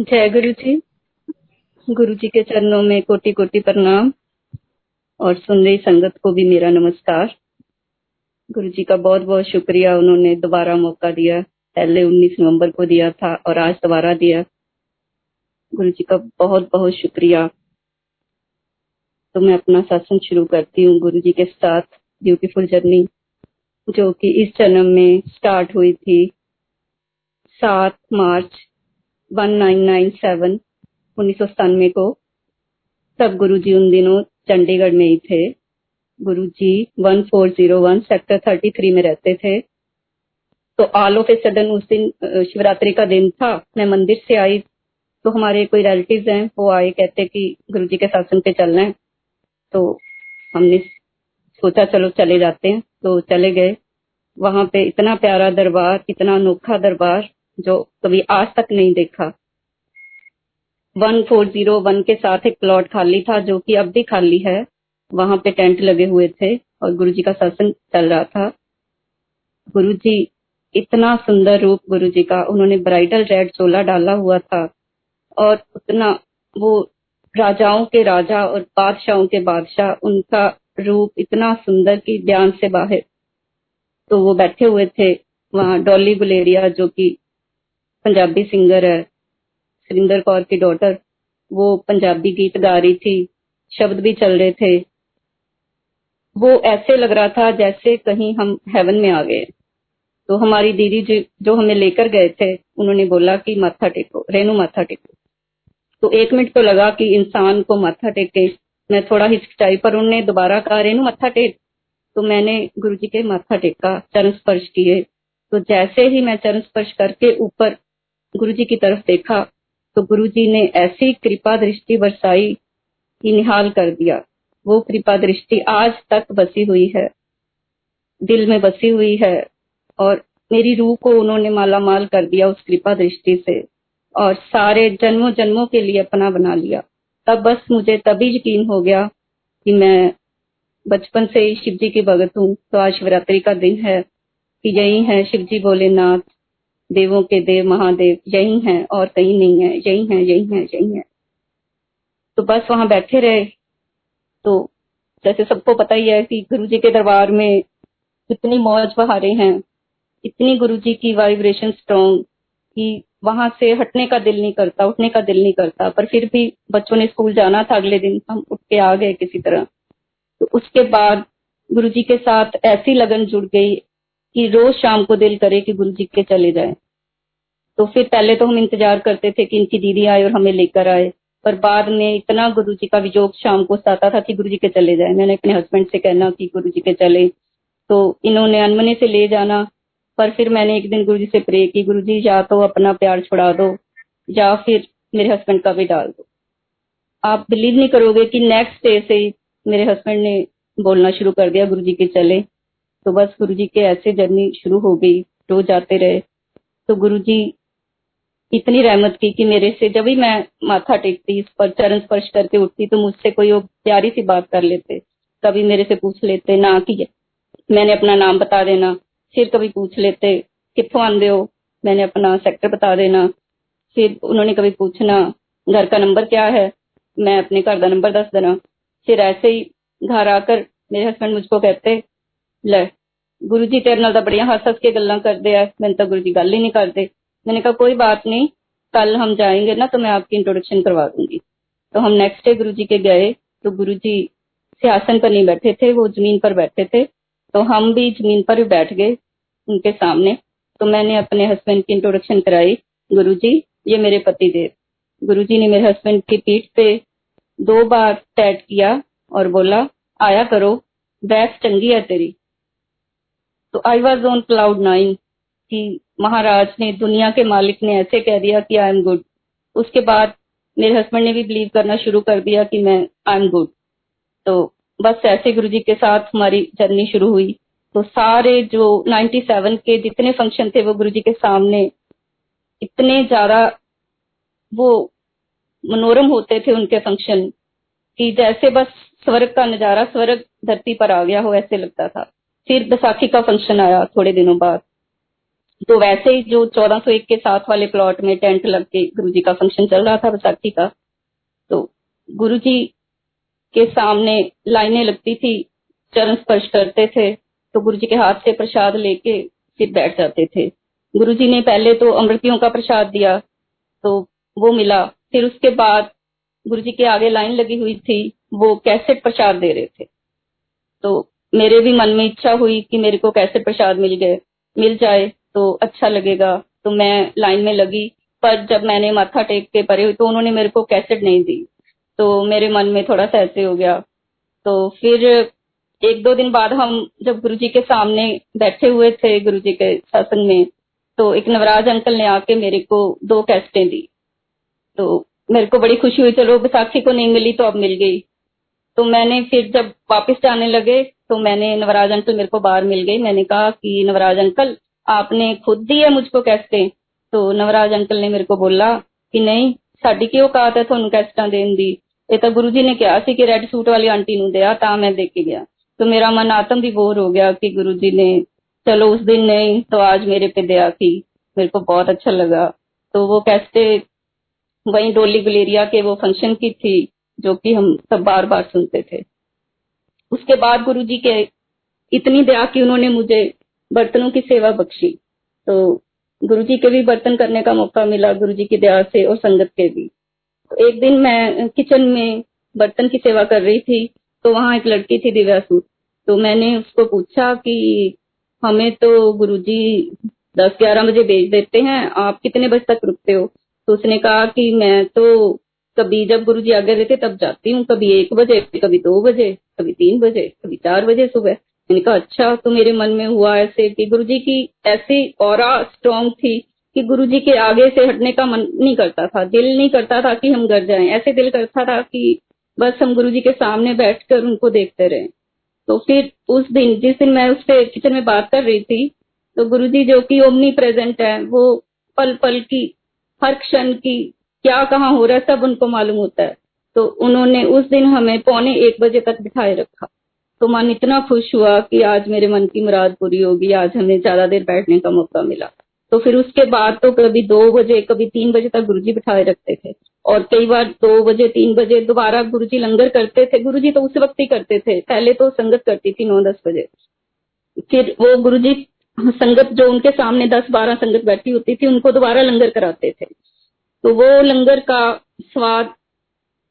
जय गुरु जी। गुरु जी के चरणों में कोटि कोटि प्रणाम और सुन रही संगत को भी मेरा नमस्कार। गुरु जी का बहुत बहुत शुक्रिया, उन्होंने दोबारा मौका दिया। पहले 19 नवंबर को दिया था और आज दोबारा दिया। गुरु जी का बहुत बहुत शुक्रिया। तो मैं अपना सत्संग शुरू करती हूँ गुरु जी के साथ ब्यूटीफुल जर्नी जो कि इस जन्म में स्टार्ट हुई थी सात मार्च 1997, उन्नीस सौ सतानवे को, तब गुरु जी उन दिनों चंडीगढ़ में ही थे। गुरु जी 1401 सेक्टर 33 में रहते थे। तो ऑल ऑफ़ ए सडन उस दिन शिवरात्रि का दिन था। मैं मंदिर से आई तो हमारे कोई रिलेटिव हैं, वो आए, कहते कि गुरु जी के सत्संग पे चलना है। तो हमने सोचा, चलो चले जाते हैं। तो चले गए। वहाँ पे इतना प्यारा दरबार, इतना अनोखा दरबार जो कभी आज तक नहीं देखा। 1401 के साथ एक प्लॉट खाली था जो कि अब भी खाली है। वहाँ पे टेंट लगे हुए थे और गुरु जी का सत्संग चल रहा था। गुरु जी इतना सुंदर रूप गुरु जी का, उन्होंने ब्राइडल रेड चोला डाला हुआ था और उतना वो राजाओं के राजा और बादशाहों के बादशाह, उनका रूप इतना सुंदर कि ध्यान से बाहर। तो वो बैठे हुए थे वहाँ डॉली गुलेरिया जो कि पंजाबी सिंगर है सुरिंदर कौर की डॉटर वो पंजाबी गीत गा रही थी शब्द भी चल रहे थे वो ऐसे लग रहा था जैसे कहीं हम हेवन में आ गए तो हमारी दीदी जी जो हमें लेकर गए थे उन्होंने बोला कि माथा टेको रेनू माथा टेको तो एक मिनट तो लगा कि इंसान को माथा टेके मैं थोड़ा हिचकिचाई पर उन्होंने दोबारा कहा रेनू माथा टेक तो मैंने गुरु जी के माथा टेका चरण स्पर्श किए तो जैसे ही मैं चरण स्पर्श करके ऊपर गुरु जी की तरफ़ देखा तो गुरु जी ने ऐसी कृपा दृष्टि बरसाई कि निहाल कर दिया। वो कृपा दृष्टि आज तक बसी हुई है। दिल में बसी हुई है और मेरी रूह को उन्होंने माला माल कर दिया उस कृपा दृष्टि से और सारे जन्मों जन्मों के लिए अपना बना लिया। तब बस मुझे तभी यकीन हो गया कि मैं बचपन से ही शिव जी की भगत हूँ। तो आज शिवरात्रि का दिन है कि यही है शिव जी भोलेनाथ। देवों के देव महादेव, यही हैं और कहीं नहीं है, यही है यही है यही है। तो बस वहाँ बैठे रहे। तो जैसे सबको पता ही है कि गुरु जी के दरबार में कितनी मौज बहारे हैं, इतनी गुरु जी की वाइब्रेशन स्ट्रॉन्ग कि वहाँ से हटने का दिल नहीं करता, उठने का दिल नहीं करता। पर फिर भी बच्चों ने स्कूल जाना था अगले दिन, हम उठ के आ गए किसी तरह। तो उसके बाद गुरु जी के साथ ऐसी लगन जुड़ गई कि रोज शाम को दिल करे कि गुरु जी के चले जाए। तो फिर पहले तो हम इंतज़ार करते थे कि इनकी दीदी आए और हमें लेकर आए, पर बाद में इतना गुरु जी का विजोग शाम को आता था कि गुरु जी के चले जाए। मैंने अपने हस्बैंड से कहना कि गुरु जी के चले। तो इन्होंने अनमने से ले जाना, पर फिर मैंने एक दिन गुरु जी से प्रे की गुरु जी या तो अपना प्यार छुड़ा दो, या फिर मेरे हस्बैंड का भी डाल दो। आप बिलीव नहीं करोगे कि नेक्स्ट डे से मेरे हस्बैंड ने बोलना शुरू कर दिया गुरु जी के चले। तो बस गुरु जी के ऐसे जर्नी शुरू हो गई रोज जाते रहे। तो गुरु जी इतनी रहमत की कि मेरे से जब भी मैं माथा टेकती पर चरण स्पर्श करके उठती तो मुझसे कोई वो प्यारी सी बात कर लेते। कभी मेरे से पूछ लेते ना कि मैंने अपना नाम बता देना। फिर कभी पूछ लेते कितों आंदे हो? मैंने अपना सेक्टर बता देना। फिर उन्होंने कभी पूछना, घर का नंबर क्या है? मैं अपने घर का नंबर दस देना। फिर ऐसे ही घर आकर मेरे हस्बैंड मुझको कहते ਲੈ जी तेरे नाल बड़िया हस हस के गल्ला करते हैं मैंने तो गुरु जी गल ही नहीं करते मैंने कहा कोई बात नहीं कल हम जाएँगे ना तो मैं आपकी इंट्रोडक्शन करवा दूँगी तो हम नेक्स्ट डे गुरु जी के गए तो गुरु जी सियासन पर नहीं बैठे थे वो ज़मीन पर बैठे थे तो हम भी ज़मीन पर भी बैठ गए उनके सामने तो मैंने अपने हस्बैंड की इंट्रोडक्शन कराई गुरु जी ये मेरे पति देव गुरु जी ने मेरे हस्बैंड की पीठ पे दो बार टैट किया और बोला आया करो बैस चंगी है तेरी तो I was on cloud nine कि महाराज ने, दुनिया के मालिक ने ऐसे कह दिया कि आई एम गुड उसके बाद मेरे हस्बैंड ने भी बिलीव करना शुरू कर दिया कि मैं आई एम गुड तो बस ऐसे गुरु जी के साथ हमारी जर्नी शुरू हुई। तो सारे जो 97 के जितने फ़ंक्शन थे, वो गुरु जी के सामने इतने ज़्यादा वो मनोरम होते थे उनके फ़ंक्शन कि जैसे बस स्वर्ग का नज़ारा, स्वर्ग धरती पर आ गया हो, ऐसे लगता था। फिर बैसाखी का फ़ंक्शन आया थोड़े दिनों बाद। तो वैसे ही जो चौदह सौ एक के साथ वाले प्लॉट में टेंट लग के गुरु जी का फ़ंक्शन चल रहा था बैसाखी का तो गुरु जी के सामने लाइनें लगती थी, चरण स्पर्श करते थे तो गुरु जी के हाथ से प्रसाद लेके फिर बैठ जाते थे। गुरु जी ने पहले तो अमृतियों का प्रसाद दिया तो वो मिला। फिर उसके बाद गुरु जी के आगे लाइन लगी हुई थी, वो कैसेट प्रसाद दे रहे थे। तो मेरे भी मन में इच्छा हुई कि मेरे को कैसेट प्रसाद मिल गए, मिल जाए तो अच्छा लगेगा। तो मैं लाइन में लगी, पर जब मैंने माथा टेक के परे हुई तो उन्होंने मेरे को कैसेट नहीं दी। तो मेरे मन में थोड़ा सा ऐसे हो गया। तो फिर एक दो दिन बाद हम जब गुरु जी के सामने बैठे हुए थे गुरु जी के शासन में तो एक नवराज अंकल ने आके मेरे को दो कैसेटें दी। तो मेरे को बड़ी खुशी हुई, चलो बैसाखी को नहीं मिली तो अब मिल गई। तो मैंने फिर जब वापस जाने लगे तो मैंने नवराज अंकल मेरे को बाहर मिल गई मैंने कहा कि नवराज अंकल आपने खुद दी है मुझको कैसेटें तो नवराज अंकल ने मेरे को बोला कि नहीं ਸਾਡੀ ਕਿਉਂ ਕਾਤ ਹੈ ਤੁਹਾਨੂੰ ਕੈਸਟਾਂ ਦੇਣ ਦੀ ਇਹ ਤਾਂ ਗੁਰੂ ਜੀ ਨੇ ਕਿਹਾ ਸੀ ਕਿ ਰੈੱਡ ਸੂਟ ਵਾਲੀ ਆਂਟੀ ਨੂੰ ਦਿਆ ਤਾਂ ਮੈਂ ਦੇ ਕੇ ਗਿਆ तो मेरा मन आत्म विभोर हो गया कि गुरु जी ने चलो उस दिन नहीं तो आज मेरे पे दया की मेरे को बहुत अच्छा लगा तो वो कैसे वही डोली गलेरिया के वो फंक्शन की थी जो कि हम सब बार बार सुनते थे उसके बाद गुरु जी के इतनी दया की उन्होंने मुझे बर्तनों की सेवा बख्शी। तो गुरु जी के भी बर्तन करने का मौका मिला गुरु जी की दया से और संगत के भी। तो एक दिन मैं किचन में बर्तन की सेवा कर रही थी तो वहाँ एक लड़की थी दिव्या सूद तो मैंने उसको पूछा कि हमें तो गुरुजी दस ग्यारह बजे भेज देते हैं, आप कितने बजे तक रुकते हो? तो उसने कहा कि मैं तो कभी जब गुरु जी आगे रहते, तब जाती हूँ। कभी एक बजे, कभी दो बजे, कभी तीन बजे, कभी चार बजे सुबह। मैंने कहा अच्छा तो मेरे मन में हुआ ऐसे कि गुरु जी की ऐसी और स्ट्रांग थी कि गुरु जी के आगे से हटने का मन नहीं करता था। दिल नहीं करता था कि हम घर जाएँ। ऐसे दिल करता था कि बस हम गुरु जी के सामने बैठकर उनको देखते रहे। तो फिर उस दिन, जिस दिन मैं उससे किचन में बात कर रही थी तो गुरु जी जो कि ओमनी प्रेजेंट है, वो पल पल की, हर क्षण की क्या कहाँ हो रहा है, सब उनको मालूम होता है। तो उन्होंने उस दिन हमें पौने एक बजे तक बिठाए रखा। तो मन इतना खुश हुआ कि आज मेरे मन की मुराद पूरी होगी, आज हमें ज़्यादा देर बैठने का मौका मिला। तो फिर उसके बाद तो कभी दो बजे, कभी तीन बजे तक गुरुजी बिठाए रखते थे। और कई बार दो बजे, तीन बजे दोबारा गुरुजी लंगर करते थे। गुरुजी तो उस वक्त ही करते थे, पहले तो संगत करती थी नौ दस बजे। फिर वो गुरुजी संगत जो उनके सामने दस बारह संगत बैठी होती थी, उनको दोबारा लंगर कराते थे। तो वो लंगर का स्वाद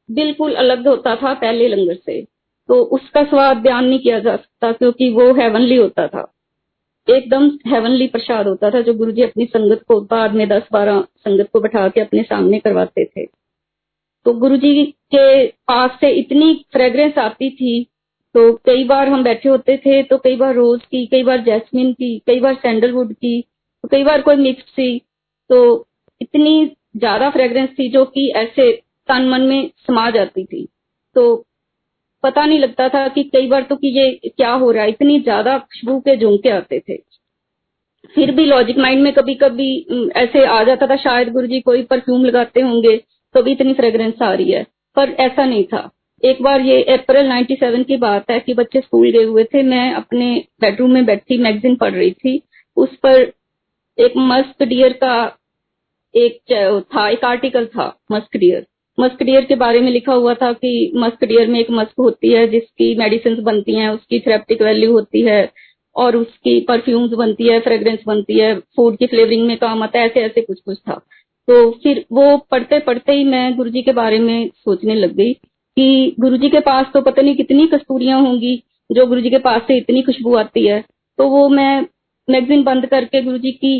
बिल्कुल अलग होता था पहले लंगर से। तो उसका स्वाद बयान नहीं किया जा सकता क्योंकि वो हेवनली होता था। एकदम हेवनली प्रसाद होता था जो गुरु जी अपनी संगत को बाद में दस बारह संगत को बैठा के अपने सामने करवाते थे। तो गुरु जी के पास से इतनी फ्रेग्रेंस आती थी तो कई बार हम बैठे होते थे तो कई बार रोज की, कई बार जैस्मिन की, कई बार सैंडलवुड की तो कई बार कोई मिक्स थी तो इतनी ज़्यादा फ्रेग्रेंस थी जो कि ऐसे तन मन में समा जाती थी। तो पता नहीं लगता था कि कई बार तो कि ये क्या हो रहा है, इतनी ज़्यादा खुशबू के झोंके आते थे। फिर भी लॉजिक माइंड में कभी कभी ऐसे आ जाता था, शायद गुरु जी कोई परफ्यूम लगाते होंगे तो भी इतनी फ्रेग्रेंस आ रही है। पर ऐसा नहीं था। एक बार ये अप्रैल 97 की बात है कि बच्चे स्कूल गए हुए थे, मैं अपने बेडरूम में बैठी मैगजीन पढ़ रही थी। उस पर एक मस्क डियर का एक था, एक आर्टिकल था मस्क डियर के बारे में लिखा हुआ था कि मस्क में एक मस्क होती है, जिसकी मेडिसिन बनती हैं, उसकी थेरेप्टिक वैल्यू होती है, और उसकी परफ्यूम्स बनती है फ्रेग्रेंस बनती है फ़ूड की फ्लेवरिंग में काम आता है, ऐसे ऐसे कुछ कुछ था। तो फिर वो पढ़ते पढ़ते ही मैं गुरु जी के बारे में सोचने लग गई कि गुरु जी के पास तो पता नहीं कितनी कस्तूरियाँ होंगी, जो गुरु जी के पास से इतनी खुशबू आती है। तो वो मैं मैगजीन बंद करके गुरु जी की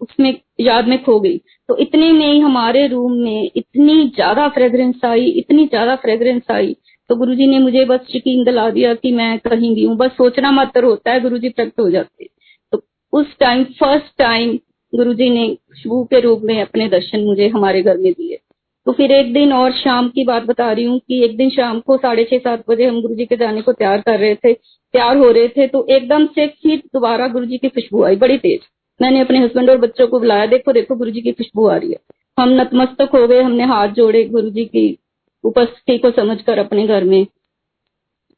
उसमें याद में खो गई। तो इतने में ही हमारे रूम में इतनी ज़्यादा फ्रेग्रेंस आई, इतनी ज़्यादा फ्रेग्रेंस आई। तो गुरुजी ने मुझे बस यकीन दिला दिया कि मैं कहीं भी हूँ। बस सोचना मात्र होता है गुरुजी प्रकट हो जाते तो उस टाइम फ़र्स्ट टाइम गुरुजी ने खुशबू के रूप में अपने दर्शन मुझे हमारे घर में दिए। तो फिर एक दिन और शाम की बात बता रही हूँ कि एक दिन शाम को साढ़े छह, सात बजे हम गुरु जी के जाने को तैयार कर रहे थे, तैयार हो रहे थे तो एकदम से फिर दोबारा गुरु जी की खुशबू आई, बड़ी तेज। मैंने अपने हस्बैंड और बच्चों को बुलाया, देखो देखो गुरु की खुशबू आ रही है। हम नतमस्तक हो गए, हमने हाथ जोड़े गुरु की उपस्थिति को समझकर अपने घर में।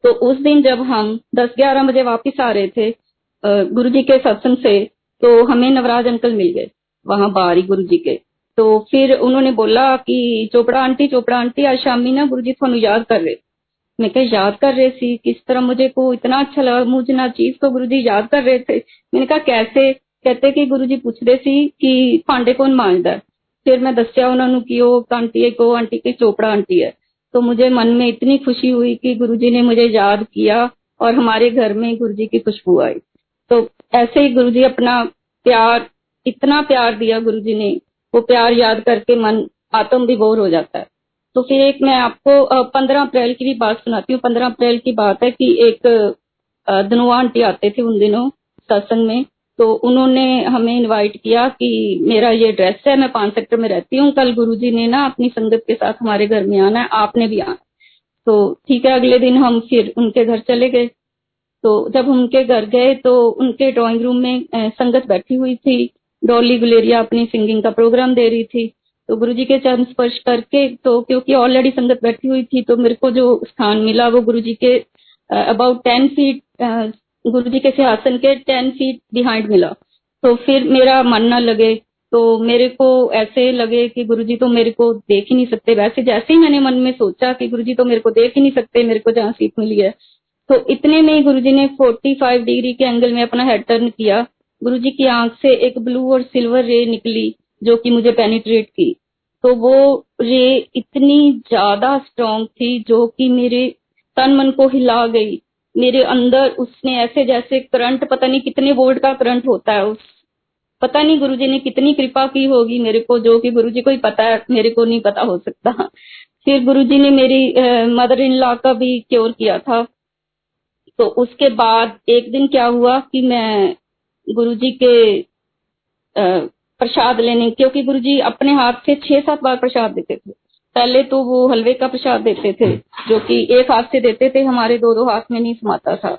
तो उस दिन जब हम दस ग्यारह बजे वापिस आ रहे थे गुरु जी के सत्संग से तो हमें नवराज अंकल मिल गए, वहाँ बाहरी गुरु जी के। तो फिर उन्होंने बोला कि, चोपड़ा आंटी चोपड़ा आंटी, आज शामी ना गुरु जी थानू याद कर रहे। मैं क्या याद कर रहे सी? किस तरह मुझे को इतना अच्छा लगा, मुझे ना चीज़ को गुरु जी याद कर रहे थे? मैंने कहा, कैसे? कहते कि गुरु जी सी कि भांडे कौन मांजदा है? फिर मैं दसिया उन्होंने कि वो आंटी है को आंटी की चोपड़ा आंटी है। तो मुझे मन में इतनी खुशी हुई कि गुरु जी ने मुझे याद किया और हमारे घर में गुरु जी की खुशबू आई। तो ऐसे ही गुरु जी अपना प्यार, इतना प्यार दिया गुरु जी ने, वो प्यार याद करके मन आत्म विभोर हो जाता है। तो फिर एक मैं आपको पंद्रह अप्रैल की भी बात सुनाती हूँ। पंद्रह अप्रैल की बात है कि एक धनुआ आंटी आते थे उन दिनों सत्संग में। तो उन्होंने हमें इनवाइट किया कि मेरा ये ड्रेस है, मैं पाँच सेक्टर में रहती हूँ। कल गुरुजी ने ना अपनी संगत के साथ हमारे घर में आना है, आपने भी आना तो ठीक है, अगले दिन हम फिर उनके घर चले गए। तो जब उनके घर गए तो उनके ड्राइंग रूम में संगत बैठी हुई थी। डॉली गुलेरिया अपनी सिंगिंग का प्रोग्राम दे रही थी। तो गुरु जी के चरण स्पर्श करके तो क्योंकि ऑलरेडी संगत बैठी हुई थी तो मेरे को जो स्थान मिला वो गुरु जी के अबाउट टेन फीट गुरु जी के सिंहासन के टेन फीट बिहाइंड मिला। तो फिर मेरा मन ना लगे तो मेरे को ऐसे लगे कि गुरु जी तो मेरे को देख ही नहीं सकते। वैसे जैसे ही मैंने मन में सोचा कि गुरु जी तो मेरे को देख ही नहीं सकते, मेरे को जहाँ सीट मिली है। तो इतने में गुरु जी ने 45 डिग्री के एंगल में अपना हेड टर्न किया। गुरु जी की आँख से एक ब्लू और सिल्वर रे निकली, जो कि मुझे पेनिट्रेट की। तो वो रे इतनी ज़्यादा स्ट्रांग थी, जो कि मेरे तन मन को हिला गई। मेरे अंदर उसने ऐसे जैसे करंट, पता नहीं कितने वोल्ट का करंट होता है उस, पता नहीं गुरुजी ने कितनी कृपा की होगी मेरे को, जो कि गुरुजी को ही पता है, मेरे को नहीं पता हो सकता। फिर गुरुजी ने मेरी मदर इन लॉ का भी क्योर किया था। तो उसके बाद एक दिन क्या हुआ कि मैं गुरुजी के प्रसाद लेने, क्योंकि गुरुजी अपने हाथ से छह सात बार प्रसाद देते थे। पहले तो वो हलवे का प्रसाद देते थे, जो कि एक हाथ से देते थे, हमारे दो दो हाथ में नहीं समाता था।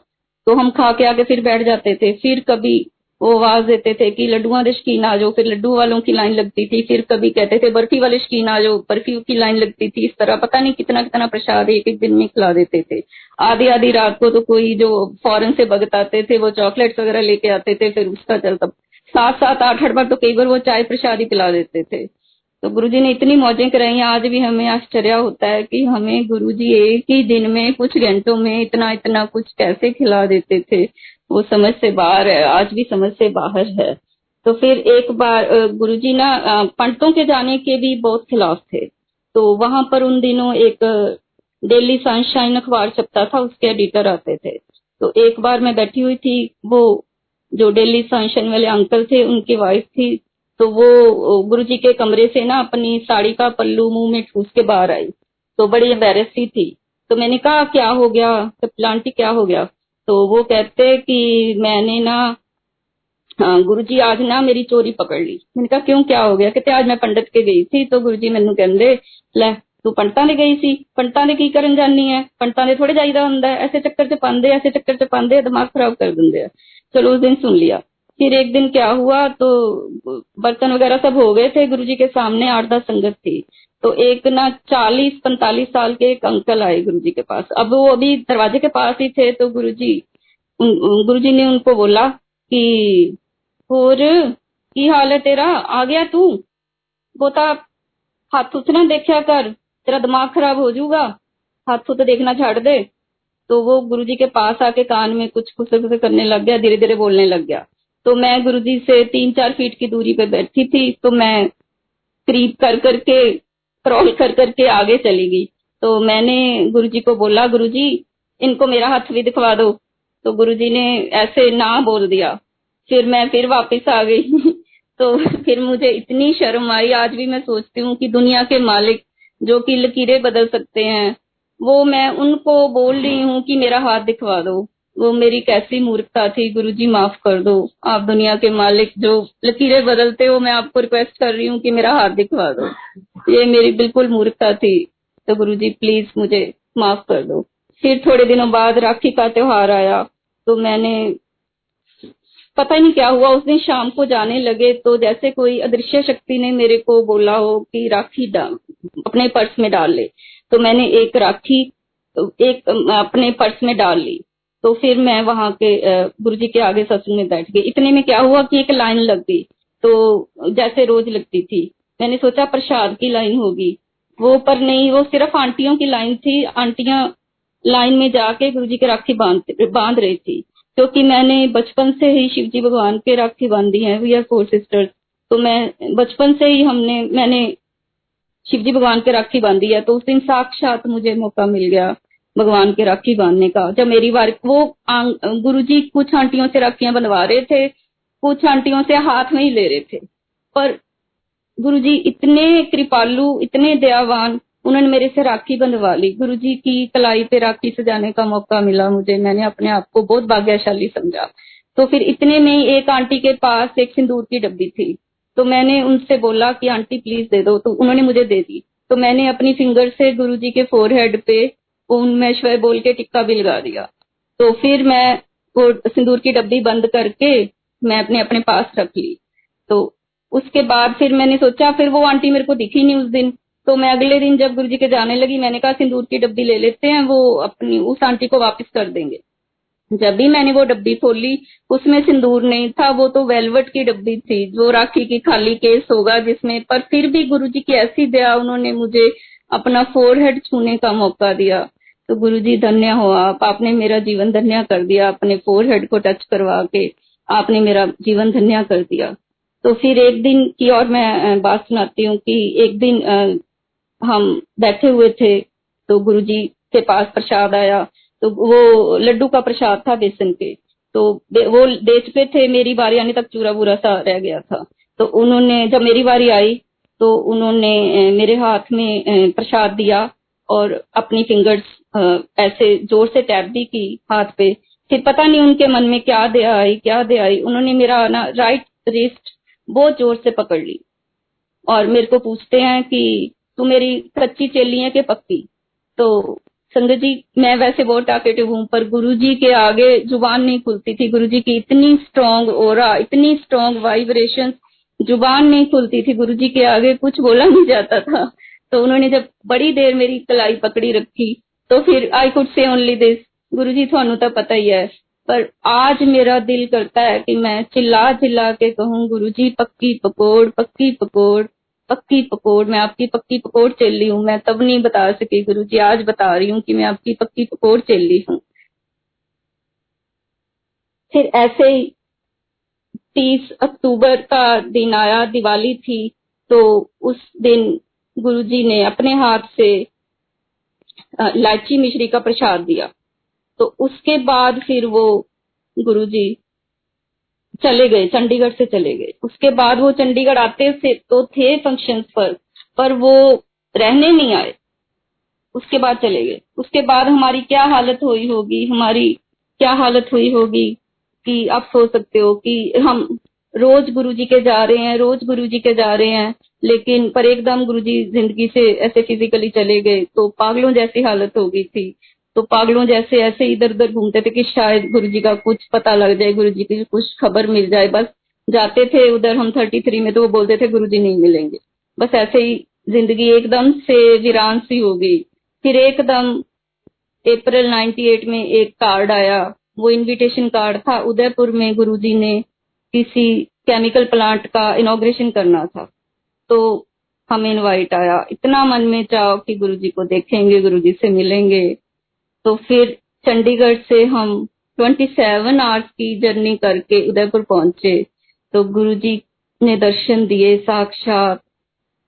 तो हम खा के आगे फिर बैठ जाते थे। फिर कभी वो आवाज़ देते थे कि लड्डुआ दे शकीन आ जाओ, फिर लड्डू वालों की लाइन लगती थी, फिर कभी कहते थे, बर्फ़ी वाले शकीन आ जाओ, बर्फ़ी की लाइन लगती थी। इस तरह पता नहीं कितना कितना प्रसाद एक एक दिन में खिला देते थे। आधी आधी रात को तो कोई जो फॉरन से भगत आते थे, वो चॉकलेट्स वगैरह लेके आते थे, फिर उसका चलता सात सात आठ आठ बार तो कई बार वो चाय प्रसाद ही पिला देते थे। तो गुरु जी ने इतनी मौजें कराई, आज भी हमें आश्चर्य होता है कि हमें गुरु जी एक ही दिन में कुछ घंटों में इतना इतना कुछ कैसे खिला देते थे। वो समझ से बाहर है, आज भी समझ से बाहर है। तो फिर एक बार गुरु जी ना पंडितों के जाने के भी बहुत खिलाफ थे। तो वहाँ पर उन दिनों एक डेली सनशाइन अखबार छपता था, उसके एडिटर आते थे। तो एक बार मैं बैठी हुई थी, वो जो डेली सनशाइन वाले अंकल थे, उनकी वाइफ थी तो वो गुरु जी के कमरे से ना अपनी साड़ी का पल्लू मुंह में ठूस के बाहर आई तो बड़ी एम्बेरसी थी तो मैंने कहा क्या हो गया तो प्लांटी क्या हो गया तो वो कहते कि मैंने ना हाँ गुरु जी आज ना मेरी चोरी पकड़ ली मैंने कहा क्यों क्या हो गया कहते आज मैं पंडित के गई थी तो गुरु जी मैनू कहते ਲੈ ਤੂੰ ਪੰਡਤਾਂ ਦੇ ਗਈ ਸੀ ਪੰਡਤਾਂ ਦੇ ਕੀ ਕਰਨ ਜਾਨੀ ਹੈ ਪੰਡਤਾਂ ਦੇ ਥੋੜੇ ਜਾਈਦਾ ਹੁੰਦਾ ਐਸੇ ਚੱਕਰ 'ਚ ਪਾਉਂਦੇ ਐਸੇ ਚੱਕਰ 'ਚ ਪਾਉਂਦੇ ਦਿਮਾਗ ਖਰਾਬ ਕਰ ਦਿੰਦੇ ਆ ਚਲੋ ਉਸ ਦਿਨ ਸੁਣ ਲਿਆ फिर एक दिन क्या हुआ तो बर्तन वगैरह सब हो गए थे गुरु जी के सामने आठ दस संगत थी। तो एक ना चालीस, पैंतालीस साल के एक अंकल आए गुरु जी के पास। अब वो अभी दरवाजे के पास ही थे तो गुरु जी गुरु जी ने उनको बोला कि और की हाल है तेरा? आ गया तू? बोता, हाथ उठ ना देखा कर, तेरा दिमाग खराब हो जाऊगा हाथ तो देखना छाड़ दे। तो वो गुरु जी के पास आके कान में कुछ खुसे खुसे करने लग गया धीरे धीरे बोलने लग गया। तो मैं गुरुजी से तीन चार फीट की दूरी पे बैठी थी तो मैं क्रीप कर करके क्रॉल कर करके आगे चली गई। तो मैंने गुरुजी को बोला, गुरुजी, इनको मेरा हाथ भी दिखवा दो। तो गुरुजी ने ऐसे ना बोल दिया। फिर मैं फिर वापस आ गई। तो फिर मुझे इतनी शर्म आई। आज भी मैं सोचती हूँ कि दुनिया के मालिक जो कि लकीरें बदल सकते हैं, वो मैं उनको बोल रही हूँ कि मेरा हाथ दिखवा दो। वो मेरी कैसी मूर्खता थी, गुरुजी माफ़ कर दो। आप दुनिया के मालिक जो लकीरें बदलते हो, मैं आपको रिक्वेस्ट कर रही हूँ कि मेरा हाथ दिखवा दो। ये मेरी बिल्कुल मूर्खता थी। तो गुरुजी प्लीज़ मुझे माफ़ कर दो। फिर थोड़े दिनों बाद राखी का त्योहार आया। तो मैंने, पता ही नहीं क्या हुआ, उस दिन शाम को जाने लगे तो जैसे कोई अदृश्य शक्ति ने मेरे को बोला हो कि राखी अपने पर्स में डाल ले। तो मैंने एक राखी, एक, अपने पर्स में डाल ली। तो फिर मैं वहाँ के गुरु जी के आगे सत्संग में बैठ गई। इतने में क्या हुआ कि एक लाइन लग गई। तो जैसे रोज लगती थी। मैंने सोचा प्रसाद की लाइन होगी। वो पर नहीं, वो सिर्फ़ आंटियों की लाइन थी। आंटियाँ लाइन में जाके गुरु जी की राखी बाँध बाँध रही थी। क्योंकि मैंने बचपन से ही शिव जी भगवान के राखी बांधी है। वी आर फोर सिस्टर्स तो मैं, बचपन से ही हमने, मैंने शिव जी भगवान के राखी बांधी है। तो उस दिन साक्षात मुझे मौका मिल गया। भगवान के राखी बांधने का। जब मेरी बार, वो गुरु जी कुछ आंटियों से राखियाँ बनवा रहे थे, कुछ आंटियों से हाथ में ही ले रहे थे। पर गुरु जी इतने कृपालु, इतने दयावान, उन्होंने मेरे से राखी बंधवा ली। गुरु जी की कलाई पे राखी सजाने का मौका मिला मुझे। मैंने अपने आप को बहुत भाग्यशाली समझा। तो फिर इतने में एक आंटी के पास एक सिंदूर की डब्बी थी। तो मैंने उनसे बोला कि, आंटी, प्लीज़ दे दो। तो उन्होंने मुझे दे दी। तो मैंने अपनी फिंगर से गुरु जी के फोरहेड पे उनमें श्वय बोल के टिक्का भी लगा दिया। तो फिर मैं वो सिंदूर की डब्बी बंद करके मैं अपने अपने पास रख ली। तो उसके बाद फिर मैंने सोचा, फिर वो आंटी मेरे को दिखी नहीं उस दिन। तो मैं अगले दिन जब गुरु जी के जाने लगी, मैंने कहा, सिंदूर की डब्बी ले लेते हैं, वो अपनी, उस आंटी को वापस कर देंगे। जब भी मैंने वो डब्बी खोली, उसमें सिंदूर नहीं था, वो तो वेलवेट की डब्बी थी जो राखी की खाली केस होगा जिसमें। पर फिर भी गुरु जी की ऐसी दया, उन्होंने मुझे अपना फोरहेड छूने का मौका दिया। तो गुरु जी धन्य हो, आप, आपने मेरा जीवन धन्य कर दिया, अपने फोर हेड को टच करवा के आपने मेरा जीवन धन्य कर दिया। तो फिर एक दिन की और मैं बात सुनाती हूँ कि एक दिन हम बैठे हुए थे तो गुरु जी के पास प्रसाद आया तो वो लड्डू का प्रसाद था बेसन के तो वो बेच पे थे, मेरी बारी आने तक चूरा बुरा सा रह गया था। तो उन्होंने, जब मेरी बारी आई तो उन्होंने मेरे हाथ में प्रसाद दिया और अपनी फिंगर्स ऐसे ज़ोर से टैप भी की हाथ पे। फिर पता नहीं उनके मन में क्या दे आई, क्या दे आई। उन्होंने मेरा ना राइट रिस्ट बहुत ज़ोर से पकड़ ली। और मेरे को पूछते हैं कि, तू मेरी कच्ची चेली है कि पक्की? तो संगत जी, मैं वैसे बहुत टाकेटिव हूँ, पर गुरु जी के आगे ज़ुबान नहीं खुलती थी। गुरु जी की इतनी स्ट्रांग ओरा इतनी स्ट्रांग वाइब्रेशन ज़ुबान नहीं खुलती थी। गुरु जी के आगे कुछ बोला नहीं जाता था। तो उन्होंने जब बड़ी देर मेरी कलाई पकड़ी रखी तो फिर I could say only this Guru ji थानू तो पता ही है, पर आज मेरा दिल करता है कि मैं चिल्ला चिल्ला के कहूँ गुरु जी पक्की पकोड़ पक्की पकोड़ पक्की पकोड़, मैं आपकी पक्की पकोड़ चल रही हूँ। मैं तब नहीं बता सकी गुरु जी आज बता रही हूँ कि मैं आपकी पक्की पकोड़ चल रही हूँ। फिर ऐसे ही तीस अक्टूबर का दिन आया, दिवाली थी तो उस दिन गुरुजी ने अपने हाथ से लाची मिश्री का प्रसाद दिया। तो उसके बाद फिर वो गुरुजी चले गए, चंडीगढ़ से चले गए। उसके बाद वो चंडीगढ़ आते थे तो थे फ़ंक्शन पर पर वो रहने नहीं आए। उसके बाद चले गए। उसके बाद हमारी क्या हालत हुई होगी, हमारी क्या हालत हुई होगी कि आप सोच सकते हो कि हम रोज गुरु जी के जा रहे हैं, रोज गुरु जी के जा रहे हैं, लेकिन पर एकदम गुरु जी ज़िंदगी से ऐसे फिजिकली चले गए तो पागलों जैसी हालत हो गई थी। तो पागलों जैसे ऐसे इधर उधर घूमते थे कि शायद गुरु जी का कुछ पता लग जाए गुरु जी की कुछ खबर मिल जाए। बस जाते थे उधर, हम थर्टी थ्री में तो वो बोलते थे गुरु जी नहीं मिलेंगे। बस ऐसे ही ज़िंदगी एकदम से वीरान सी हो गई। फिर एकदम अप्रैल 98 में एक कार्ड आया, वो इनविटेशन कार्ड था, उदयपुर में गुरुजी ने किसी केमिकल प्लांट का इनोग्रेशन करना था। तो हमें इनवाइट आया। इतना मन में चाहो कि गुरुजी को देखेंगे, गुरुजी से मिलेंगे। तो फिर चंडीगढ़ से हम 27 आवर्स की जर्नी करके उदयपुर पहुँचे। तो गुरुजी ने दर्शन दिए साक्षात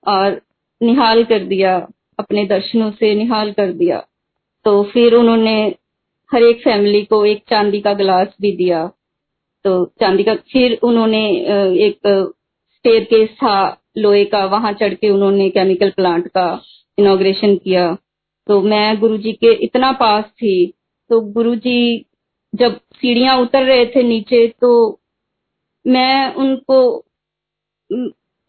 और निहाल कर दिया। अपने दर्शनों से निहाल कर दिया। तो फिर उन्होंने हर एक फैमिली को एक चांदी का गिलास भी दिया। तो चांदी का फिर उन्होंने एक स्टेयर केस था लोहे का, वहाँ चढ़ के उन्होंने केमिकल प्लांट का इनोग्रेशन किया। तो मैं गुरुजी के इतना पास थी तो गुरुजी जब सीढ़ियाँ उतर रहे थे नीचे तो मैं उनको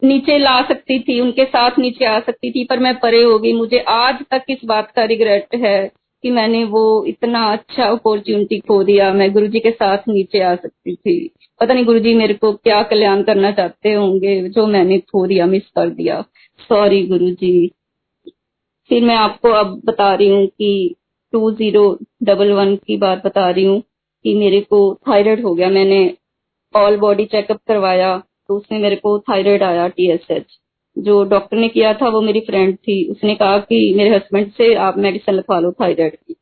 नीचे ला सकती थी, उनके साथ नीचे आ सकती थी, पर मैं परे हो गई। मुझे आज तक इस बात का रिग्रेट है कि मैंने वो इतना अच्छा अपॉर्चुनिटी खो दिया, मैं गुरुजी के साथ नीचे आ सकती थी। पता नहीं गुरुजी मेरे को क्या कल्याण करना चाहते होंगे, जो मैंने खो दिया मिस कर दिया। सॉरी गुरुजी। फिर मैं आपको अब बता रही हूँ कि टू ज़ीरो डबल वन की बात बता रही हूँ कि मेरे को थायराइड हो गया। मैंने ऑल बॉडी चेकअप करवाया तो उसमें मेरे को थायराइड आया टीएसएच जो डॉक्टर ने किया था, वो मेरी फ्रेंड थी। उसने कहा कि मेरे हस्बैंड से आप मेडिसिन लिखवा लो थायराइड की।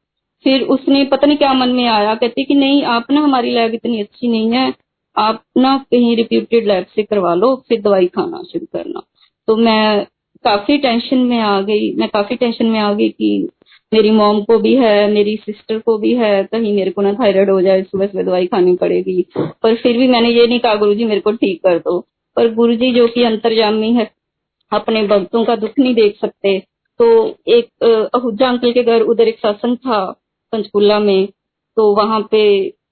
फिर उसने पता नहीं क्या मन में आया, कहती कि नहीं, आप ना हमारी लैब इतनी अच्छी नहीं है। आप ना कहीं रिप्यूटेड लैब से करवा लो, फिर दवाई खाना शुरू करना। तो मैं काफ़ी टेंशन में आ गई। मैं काफ़ी टेंशन में आ गई कि मेरी मॉम को भी है, मेरी सिस्टर को भी है, कहीं मेरे को ना थायराइड हो जाए सुबह सुबह दवाई खानी पड़ेगी। पर फिर भी मैंने ये नहीं कहा गुरु जी मेरे को ठीक कर दो। पर गुरु जी कि अंतर्जामी है अपने भक्तों का दुख नहीं देख सकते। तो एक अहुजा अंकल के घर उधर एक सत्संग था, पंचकुला में। तो वहाँ पे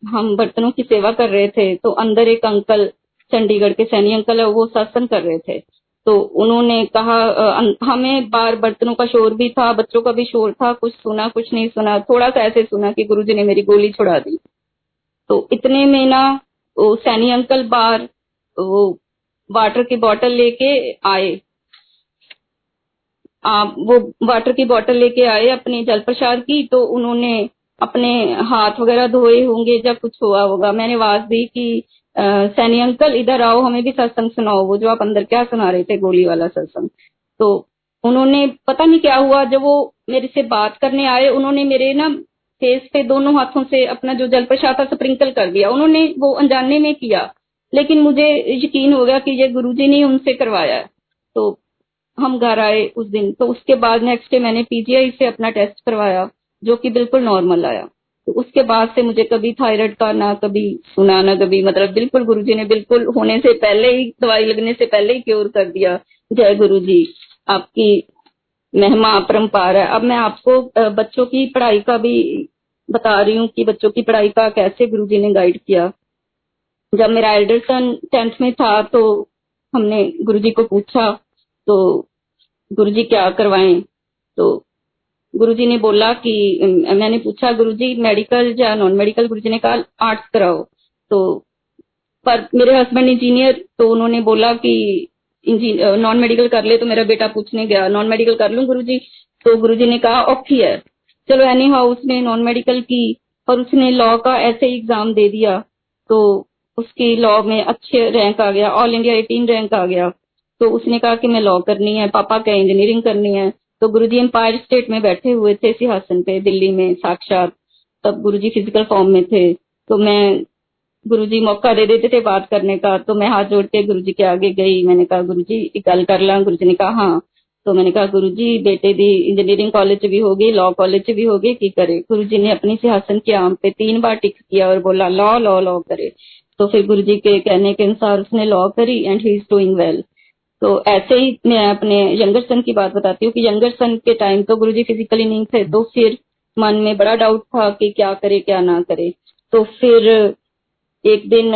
हम बर्तनों की सेवा कर रहे थे। तो अंदर एक अंकल, चंडीगढ़ के सैनी अंकल है, वो सत्संग कर रहे थे। तो उन्होंने कहा हमें बार बर्तनों का शोर भी था, बच्चों का भी शोर था, कुछ सुना, कुछ नहीं सुना। थोड़ा सा ऐसे सुना कि गुरुजी ने मेरी गोली छुड़ा दी। तो इतने में ना, वो सैनी अंकल बार वो वाटर की बोतल लेके आए। आप वो वाटर की बोतल लेके आए अपने जल प्रसाद की तो उन्होंने अपने हाथ वगैरह धोए होंगे जब कुछ हुआ होगा। मैंने आवाज़ दी कि सैनी अंकल, इधर आओ, हमें भी सत्संग सुनाओ, वो जो आप अंदर क्या सुना रहे थे, गोली वाला सत्संग। तो उन्होंने, पता नहीं क्या हुआ, जब वो मेरे से बात करने आए, उन्होंने मेरे ना फेस पे दोनों हाथों से अपना जो जल प्रसाद था स्प्रिंकल कर दिया। उन्होंने वो अनजाने में किया, लेकिन मुझे यकीन हो गया कि ये गुरुजी ने उनसे करवाया। तो हम घर आए उस दिन। तो उसके बाद नेक्स्ट डे मैंने पीजीआई से अपना टेस्ट करवाया, जो कि बिल्कुल नॉर्मल आया। तो उसके बाद से मुझे कभी थायराइड का ना कभी सुना, ना कभी मतलब बिल्कुल गुरुजी ने बिल्कुल होने से पहले ही, दवाई लगने से पहले ही क्योर कर दिया। जय गुरु जी आपकी महिमा अपरम्पार है। अब मैं आपको बच्चों की पढ़ाई का भी बता रही हूँ कि बच्चों की पढ़ाई का कैसे गुरु जी ने गाइड किया। जब मेरा एल्डर सन टेंथ में था तो हमने गुरु जी को पूछा तो गुरु जी क्या करवाएँ? तो गुरु जी ने बोला कि, मैंने पूछा गुरु जी मेडिकल या नॉन मेडिकल गुरु जी ने कहा आर्ट्स कराओ। तो पर मेरे हस्बैंड इंजीनियर तो उन्होंने बोला कि नॉन मेडिकल कर ले तो मेरा बेटा पूछने गया नॉन मेडिकल कर लू गुरु जी तो गुरु जी ने कहा औखी है। चलो एनी हाउ उसने नॉन मेडिकल की और उसने लॉ का ऐसे एग्ज़ाम दे दिया। तो उसकी लॉ में अच्छे रैंक आ गया ऑल इंडिया एटीन रैंक आ गया। तो उसने कहा कि मैं लॉ करनी है, पापा क्या इंजीनियरिंग करनी है। तो गुरुजी एम्पायर स्टेट में बैठे हुए थे सिंहासन पे, दिल्ली में, साक्षात। तब गुरुजी फ़िज़िकल फॉर्म में थे। तो मैं गुरुजी मौका दे देते थे बात करने का। तो मैं हाथ जोड़ के गुरुजी के आगे गई। मैंने कहा गुरु गुरुजी गल कर ला। गुरुजी ने कहा हाँ। तो मैंने कहा, गुरुजी, बेटे दी इंजीनियरिंग कॉलेज भी होगी लॉ कॉलेज भी होगी, की करे? गुरुजी ने अपनी सिंहासन की आम पे तीन बार टिक किया और बोला लॉ लॉ लॉ करे। तो फिर गुरुजी के कहने के अनुसार उसने लॉ करी and he is doing well तो ऐसे ही मैं अपने यंगर सन की बात बताती हूँ कि यंगर सन के टाइम तो गुरुजी फिजिकली नहीं थे तो फिर मन में बड़ा डाउट था कि क्या करे, क्या ना करे। तो फिर एक दिन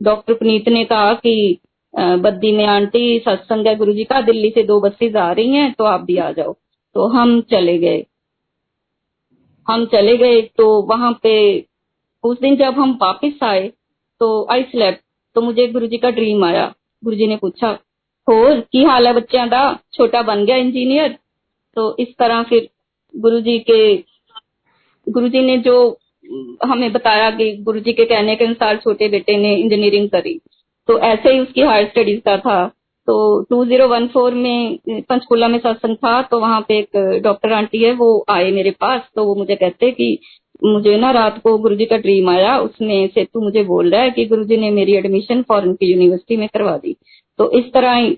डॉक्टर पुनीत ने कहा कि बद्दी में आंटी, सत्संग है गुरु जी का, दिल्ली से दो बसेज आ रही हैं तो आप भी आ जाओ। तो हम चले गए। हम चले गए तो वहाँ पे उस दिन जब हम वापिस आए तो आई स्लेप तो मुझे गुरु जी का ड्रीम आया। गुरु जी ने पूछा ਹੋਰ ਕੀ ਹਾਲ ਹੈ ਬੱਚਿਆਂ ਦਾ ਛੋਟਾ ਬਣ ਗਿਆ इंजीनियर तो इस तरह फिर गुरु जी के गुरु जी ने जो हमें बताया कि गुरु जी के कहने के अनुसार छोटे बेटे ने इंजीनियरिंग करी तो ऐसे ही उसकी हायर स्टडीज का था तो 2014 में पंचकुला में सत्संग था तो वहां पे एक डॉक्टर आंटी है वो आए मेरे पास तो वो मुझे कहते कि मुझे ना रात को गुरुजी का ड्रीम आया उसमें से तू मुझे बोल रहा है कि गुरुजी ने मेरी एडमिशन फॉरन की यूनिवर्सिटी में करवा दी तो इस तरह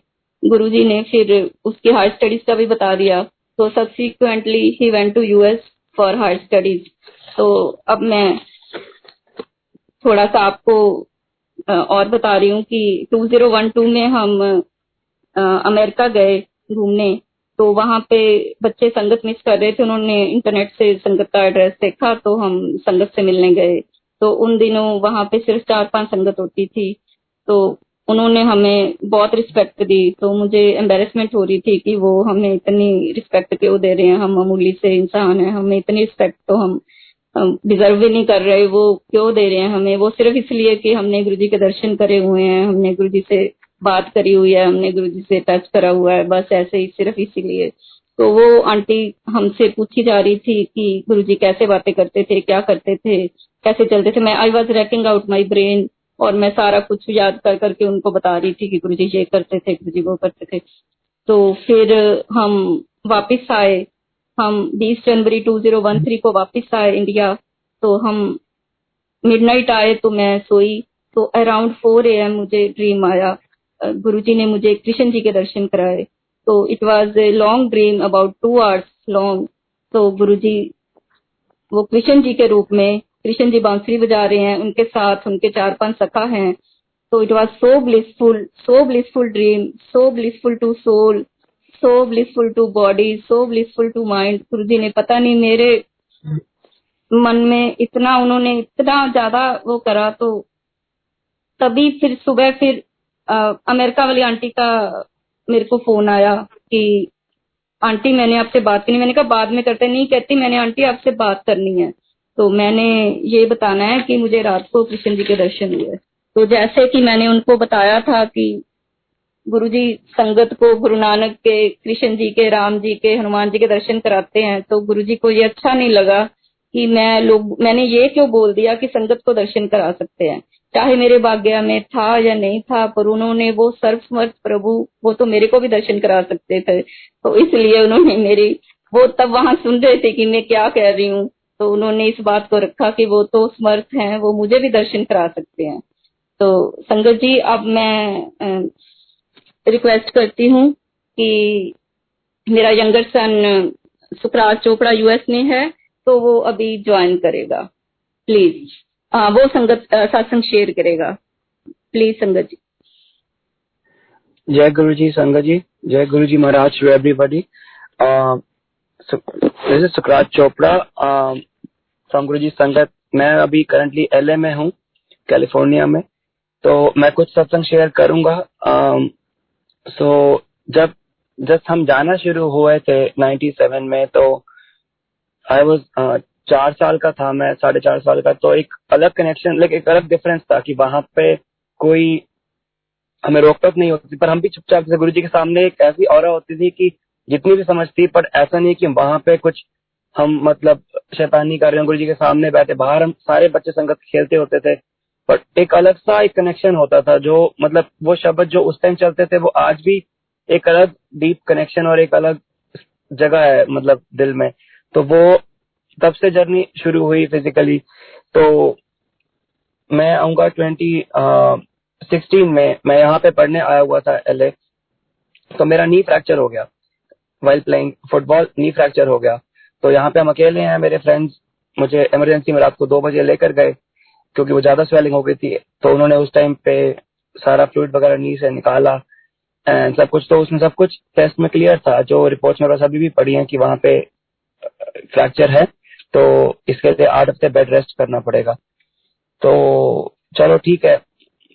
गुरुजी ने फिर उसकी हायर स्टडीज़ का भी बता दिया। तो subsequently he went to US for higher studies तो अब मैं थोड़ा सा आपको और बता रही हूँ कि 2012 में हम अमेरिका गए घूमने तो वहाँ पे बच्चे संगत मिस कर रहे थे, उन्होंने इंटरनेट से संगत का एड्रेस देखा तो हम संगत से मिलने गए। तो उन दिनों वहाँ पे सिर्फ़ चार पाँच संगत होती थी। तो उन्होंने हमें बहुत रिस्पेक्ट दी। तो मुझे एम्बेरसमेंट हो रही थी कि वो हमें इतनी रिस्पेक्ट क्यों दे रहे हैं? हम मामूली से इंसान है, हमें इतनी रिस्पेक्ट तो हम डिजर्व भी नहीं कर रहे। वो क्यों दे रहे हैं हमें? वो सिर्फ़ इसलिए कि हमने गुरु जी के दर्शन करे हुए हैं, हमने गुरु जी से बात करी हुई है, हमने गुरु जी से टच करा हुआ है, बस ऐसे ही, सिर्फ़ इसीलिए। तो वो आंटी हमसे पूछी जा रही थी कि गुरु जी कैसे बातें करते थे, क्या करते थे, कैसे चलते थे। मैं I was racking out my brain और मैं सारा कुछ याद कर, करके उनको बता रही थी कि गुरु जी ये करते थे गुरु जी वो करते थे। तो फिर हम वापस आए। हम 20 जनवरी 2013 को वापस आए इंडिया। तो हम मिडनाइट आए तो मैं सोई। तो अराउंड फोर ए एम मुझे ड्रीम आया। गुरु जी ने मुझे कृष्ण जी के दर्शन कराए। तो it was a long dream about two hours long तो गुरु जी वो कृष्ण जी के रूप में कृष्ण जी बांसुरी बजा रहे हैं उनके साथ उनके चार पाँच सखा हैं। तो it was so blissful so blissful dream so blissful to soul so blissful to body so blissful to mind Guru ji ने पता नहीं मेरे मन में इतना उन्होंने इतना ज़्यादा वो करा तो तभी फिर सुबह फिर आ, अमेरिका वाली आंटी का मेरे को फ़ोन आया कि आंटी मैंने आपसे बात करनी मैंने कहा बाद में करते नहीं कहती मैंने आंटी आपसे बात करनी है। तो मैंने ये बताना है कि मुझे रात को कृष्ण जी के दर्शन हुए। तो जैसे कि मैंने उनको बताया था कि गुरु जी संगत को गुरु नानक के, कृष्ण जी के, राम जी के, हनुमान जी के दर्शन कराते हैं तो गुरु जी को ये अच्छा नहीं लगा कि मैं लोग, मैंने ये क्यों बोल दिया कि संगत को दर्शन करा सकते हैं? चाहे मेरे भाग्य में था या नहीं था, पर उन्होंने वो सर्वसमर्थ प्रभु, वो तो मेरे को भी दर्शन करा सकते थे। तो इसलिए उन्होंने मेरी, वो तब वहाँ सुन रहे थे कि मैं क्या कह रही हूँ। तो उन्होंने इस बात को रखा कि वो तो समर्थ हैं वो मुझे भी दर्शन करा सकते हैं। तो संगत जी अब मैं रिक्वेस्ट करती हूँ कि मेरा younger son Sukraj Chopra US में है तो वो अभी ज्वाइन करेगा। प्लीज़ आ, वो संगत सत्संग शेयर करेगा। प्लीज़ संगत जी। जय गुरु जी संगत जी। जय Guru ji Maharaj everybody this is Sukraj Chopra from Guru ji sangat मैं अभी करंटली एलए में हूँ कैलिफ़ोर्निया में. तो मैं कुछ सत्संग शेयर करूँगा. सो जब जब हम जाना शुरू हुए थे 97 में तो आई वाज चार साल का था मैं, साढ़े चार साल का. तो एक अलग कनेक्शन लाइक एक अलग डिफरेंस था कि वहाँ पे कोई हमें रोक टोक नहीं होती पर हम भी चुपचाप से गुरु जी के सामने एक ऐसी और होती थी कि जितनी भी समझ थी पर ऐसा नहीं कि वहाँ पे कुछ हम मतलब शैतानी कर रहे हैं गुरु जी के सामने बैठे। बाहर हम सारे बच्चे संगत खेलते होते थे बट एक अलग सा एक कनेक्शन होता था जो मतलब वो शब्द जो उस टाइम चलते थे, वो आज भी एक अलग डीप कनेक्शन और एक अलग जगह है मतलब दिल में। तो वो तब से जर्नी शुरू हुई फिजिकली तो मैं आऊँगा ट्वेंटी सिक्सटीन में, मैं यहाँ पे पढ़ने आया हुआ था एल तो मेरा नी फ्रैक्चर हो गया। While playing football knee fracture हो गया। तो यहाँ पे हम अकेले हैं मेरे फ्रेंड्स मुझे इमरजेंसी में रात को दो बजे लेकर गए क्योंकि वो ज़्यादा स्वेलिंग हो गई थी। तो उन्होंने उस टाइम पे सारा फ्लूड वगैरह नी से निकाला एंड सब कुछ तो उसमें सब कुछ टेस्ट में क्लियर था। जो रिपोर्ट्स मेरे अभी भी पड़ी हैं कि वहाँ पे फ्रैक्चर है तो इसके लिए आठ हफ़्ते बेड रेस्ट करना पड़ेगा। तो चलो ठीक है।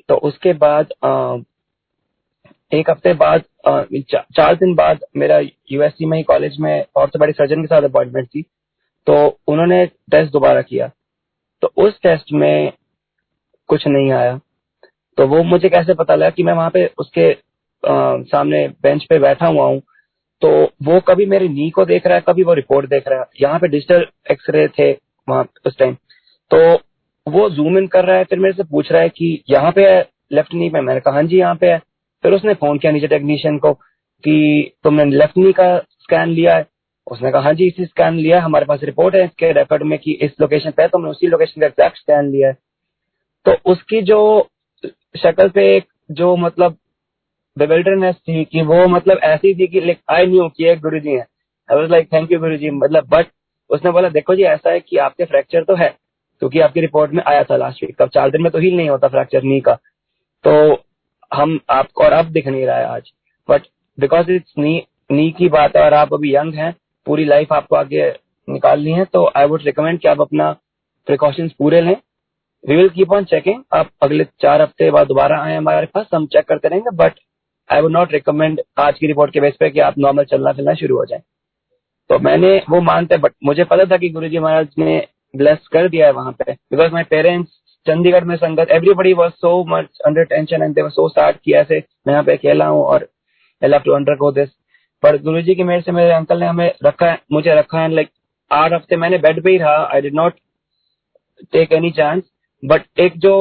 तो उसके बाद आ, एक हफ़्ते बाद चार दिन बाद मेरा यूएससी में ही कॉलेज में ऑर्थोपेडिक सर्जन के साथ अपॉइंटमेंट थी तो उन्होंने टेस्ट दोबारा किया। तो उस टेस्ट में कुछ नहीं आया। तो वो मुझे कैसे पता लगा कि मैं वहाँ पे उसके आ, सामने बेंच पे बैठा हुआ हूँ? तो वो कभी मेरे नी को देख रहा है कभी वो रिपोर्ट देख रहा है। यहाँ पे डिजिटल एक्सरे थे वहाँ उस टाइम तो वो जूम इन कर रहा है फिर मेरे से पूछ रहा है कि यहाँ पे है लेफ़्ट नी पे मैंने कहा हाँ जी यहाँ पे है। फिर उसने फ़ोन किया नीचे टेक्नीशियन को कि तुमने लेफ़्ट नी का स्कैन लिया है। उसने कहा हाँ जी, इसी स्कैन लिया है। हमारे पास रिपोर्ट है इसके रिकॉर्ड में कि इस लोकेशन पे है। तो उसी लोकेशन का एग्जैक्ट स्कैन लिया है। तो उसकी जो शक्ल पे एक जो मतलब बेबिल्डरनेस थी कि वो मतलब ऐसी थी कि आई न्यू कि एक गुरु जी है। I like thank you Guru जी मतलब बट उसने बोला, देखो जी, ऐसा है कि आपके फ्रैक्चर तो है, क्योंकि आपकी रिपोर्ट में आया था लास्ट वीक कब चार दिन में तो हील नहीं होता फ्रैक्चर नी का। तो हम आपको और अब दिख नहीं रहा है आज। But because it's knee knee की बात है और आप अभी यंग हैं, पूरी लाइफ आपको आगे निकालनी है तो आई वुड रिकमेंड कि आप अपना प्रिकॉशंस पूरे लें। We will keep on checking आप अगले चार हफ़्ते बाद दोबारा आए हमारे पास, हम चेक करते रहेंगे but I would not recommend आज की रिपोर्ट के बेस पे कि आप नॉर्मल चलना फिरना शुरू हो जाए। तो मैंने वो मानते बट मुझे पता था कि गुरु जी महाराज ने ब्लेस कर दिया है वहाँ पे बिकॉज़ माई पेरेंट्स चंडीगढ़ में संगत everybody was so much under tension and so sad कि ऐसे मैं यहाँ पे अकेला हूँ और I love to undergo this पर गुरु जी की मेरे से मेरे अंकल ने हमें रखा मुझे रखा है लाइक आठ हफ़्ते मैंने बेड पे ही रहा I did not take any chance but एक जो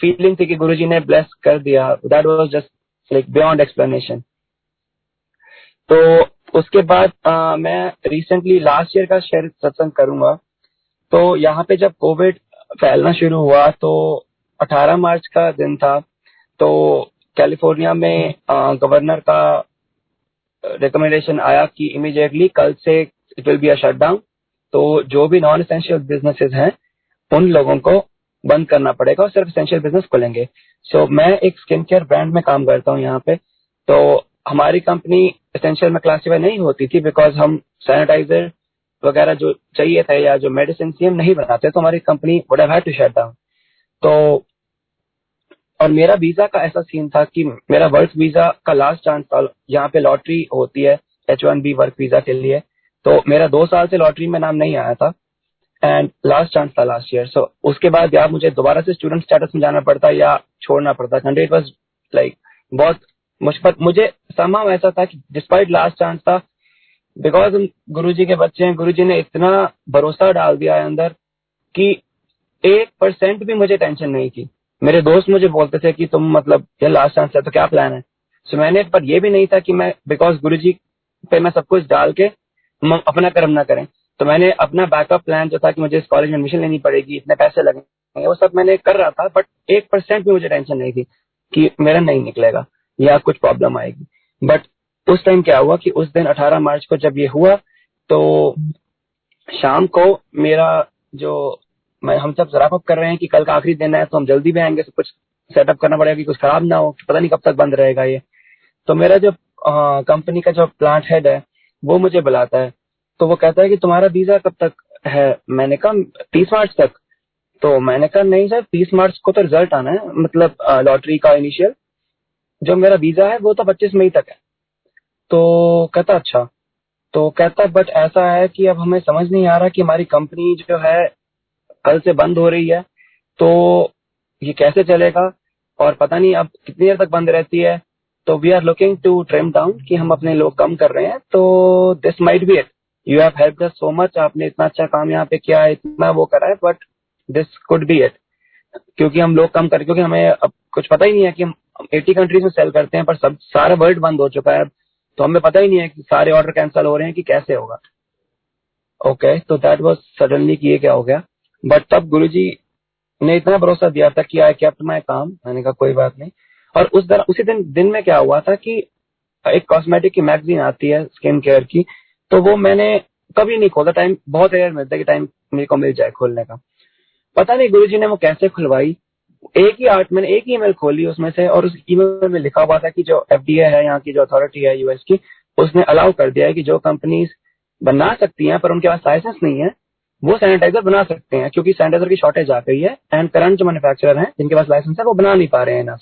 फीलिंग थी कि गुरु जी ने ब्लेस कर दिया that was just like beyond explanation तो उसके बाद आ, मैं रिसेंटली लास्ट ईयर का शेयर सत्संग करूँगा। तो यहाँ पे जब कोविड फैलना शुरू हुआ तो 18 मार्च का दिन था। तो कैलिफ़ोर्निया में गवर्नर का रिकमेंडेशन आया कि इमीडिएटली कल से it will be a shutdown तो जो भी नॉन एसेंशियल बिजनेसेस हैं उन लोगों को बंद करना पड़ेगा और सिर्फ़ एसेंशियल बिज़नेस खुलेंगे। सो so, मैं एक स्किन केयर ब्रांड में काम करता हूँ यहाँ पे। तो हमारी कंपनी एसेंशियल में क्लासीफाई नहीं होती थी बिकॉज़ हम सैनिटाइजर वगैरह जो चाहिए थे या जो मेडिसिन थी नहीं बनाते तो हमारी कंपनी टू शट डाउन तो और मेरा वीज़ा का ऐसा सीन था कि मेरा वर्क वीज़ा का लास्ट चांस था, यहाँ पे लॉटरी होती है H one B work visa के लिए तो मेरा दो साल से लॉटरी में नाम नहीं आया था एंड लास्ट चांस था लास्ट ईयर सो उसके बाद या मुझे दोबारा से स्टूडेंट स्टेटस में जाना पड़ता या छोड़ना पड़ता इट वॉज़ लाइक बहुत मुश्किल मुझे समाव ऐसा था कि डिस्पाइट लास्ट चांस था बिकॉज़ हम गुरु जी के बच्चे हैं गुरु जी ने इतना भरोसा डाल दिया है अंदर कि एक परसेंट भी मुझे टेंशन नहीं थी। मेरे दोस्त मुझे बोलते थे कि तुम मतलब ये लास्ट चांस है तो क्या प्लान है? सो मैंने पर ये भी नहीं था कि मैं बिकॉज़ गुरु जी पे मैं सब कुछ डाल के अपना कर्म ना करें। तो मैंने अपना बैकअप प्लान जो था कि मुझे इस कॉलेज में एडमिशन लेनी पड़ेगी, इतने पैसे लगेंगे, वो सब मैंने कर रहा था बट एक परसेंट भी मुझे टेंशन नहीं थी कि मेरा नहीं निकलेगा या कुछ प्रॉब्लम आएगी। बट उस टाइम क्या हुआ कि उस दिन 18 मार्च को जब ये हुआ तो शाम को मेरा जो मैं, हम सब जराफ कर रहे हैं कि कल का आखिरी दिन है तो हम जल्दी भी आएँगे, सब कुछ सेटअप करना पड़ेगा कि कुछ खराब ना हो पता नहीं कब तक बंद रहेगा ये। तो मेरा जो कंपनी का जो प्लांट हेड है, वो मुझे बुलाता है। तो वो कहता है कि तुम्हारा वीज़ा कब तक है? मैंने कहा, तीस मार्च तक। तो मैंने कहा, नहीं सर, तीस मार्च को तो रिज़ल्ट आना है मतलब लॉटरी का इनिशियल जो मेरा वीज़ा है, वो तो पच्चीस मई तक है। तो कहता अच्छा। तो कहता, बट ऐसा है कि अब हमें समझ नहीं आ रहा कि हमारी कंपनी जो है, कल से बंद हो रही है। तो ये कैसे चलेगा? और पता नहीं अब कितनी देर तक बंद रहती है। तो we are looking to trim down कि हम अपने लोग कम कर रहे हैं। तो this might be it you have help so much आपने इतना अच्छा काम यहाँ पे किया है इतना वो करा है but this could be it क्योंकि हम लोग कम कर, क्योंकि हमें अब कुछ पता ही नहीं है कि हम एटी कंट्रीज़ में सेल करते हैं, पर सब, सारा वर्ल्ड बंद हो चुका है। तो हमें पता ही नहीं है कि सारे ऑर्डर कैंसिल हो रहे हैं कि कैसे होगा। ओके तो दैट वाज सडनली कि ये क्या हो गया। बट तब गुरुजी ने इतना भरोसा दिया था कि आई केप्ट माई काम मैंने कहा कोई बात नहीं। और उस दर, उसी दिन दिन में क्या हुआ था कि एक कॉस्मेटिक की मैगजीन आती है स्किन केयर की तो वो मैंने कभी नहीं खोला। टाइम बहुत रेयर मिलता है कि टाइम मेरे को मिल जाए खोलने का। पता नहीं गुरु ने वो कैसे खुलवाई एक ही आर्ट, मैंने एक ही ईमेल खोली उसमें से और उस ईमेल में लिखा हुआ था कि जो एफ़ है यहाँ की, जो अथॉरिटी है यूएस की, उसने अलाउ कर दिया है कि जो कंपनीज़ बना सकती हैं, पर उनके पास लाइसेंस नहीं है, वो सैनिटाइजर बना सकते हैं, क्योंकि सैनिटाइजर की शॉर्टेज आ गई है एंड करंट जो मैन्युफैक्चरर हैं, जिनके पास लाइसेंस है, वो बना नहीं पा रहे हैं ना।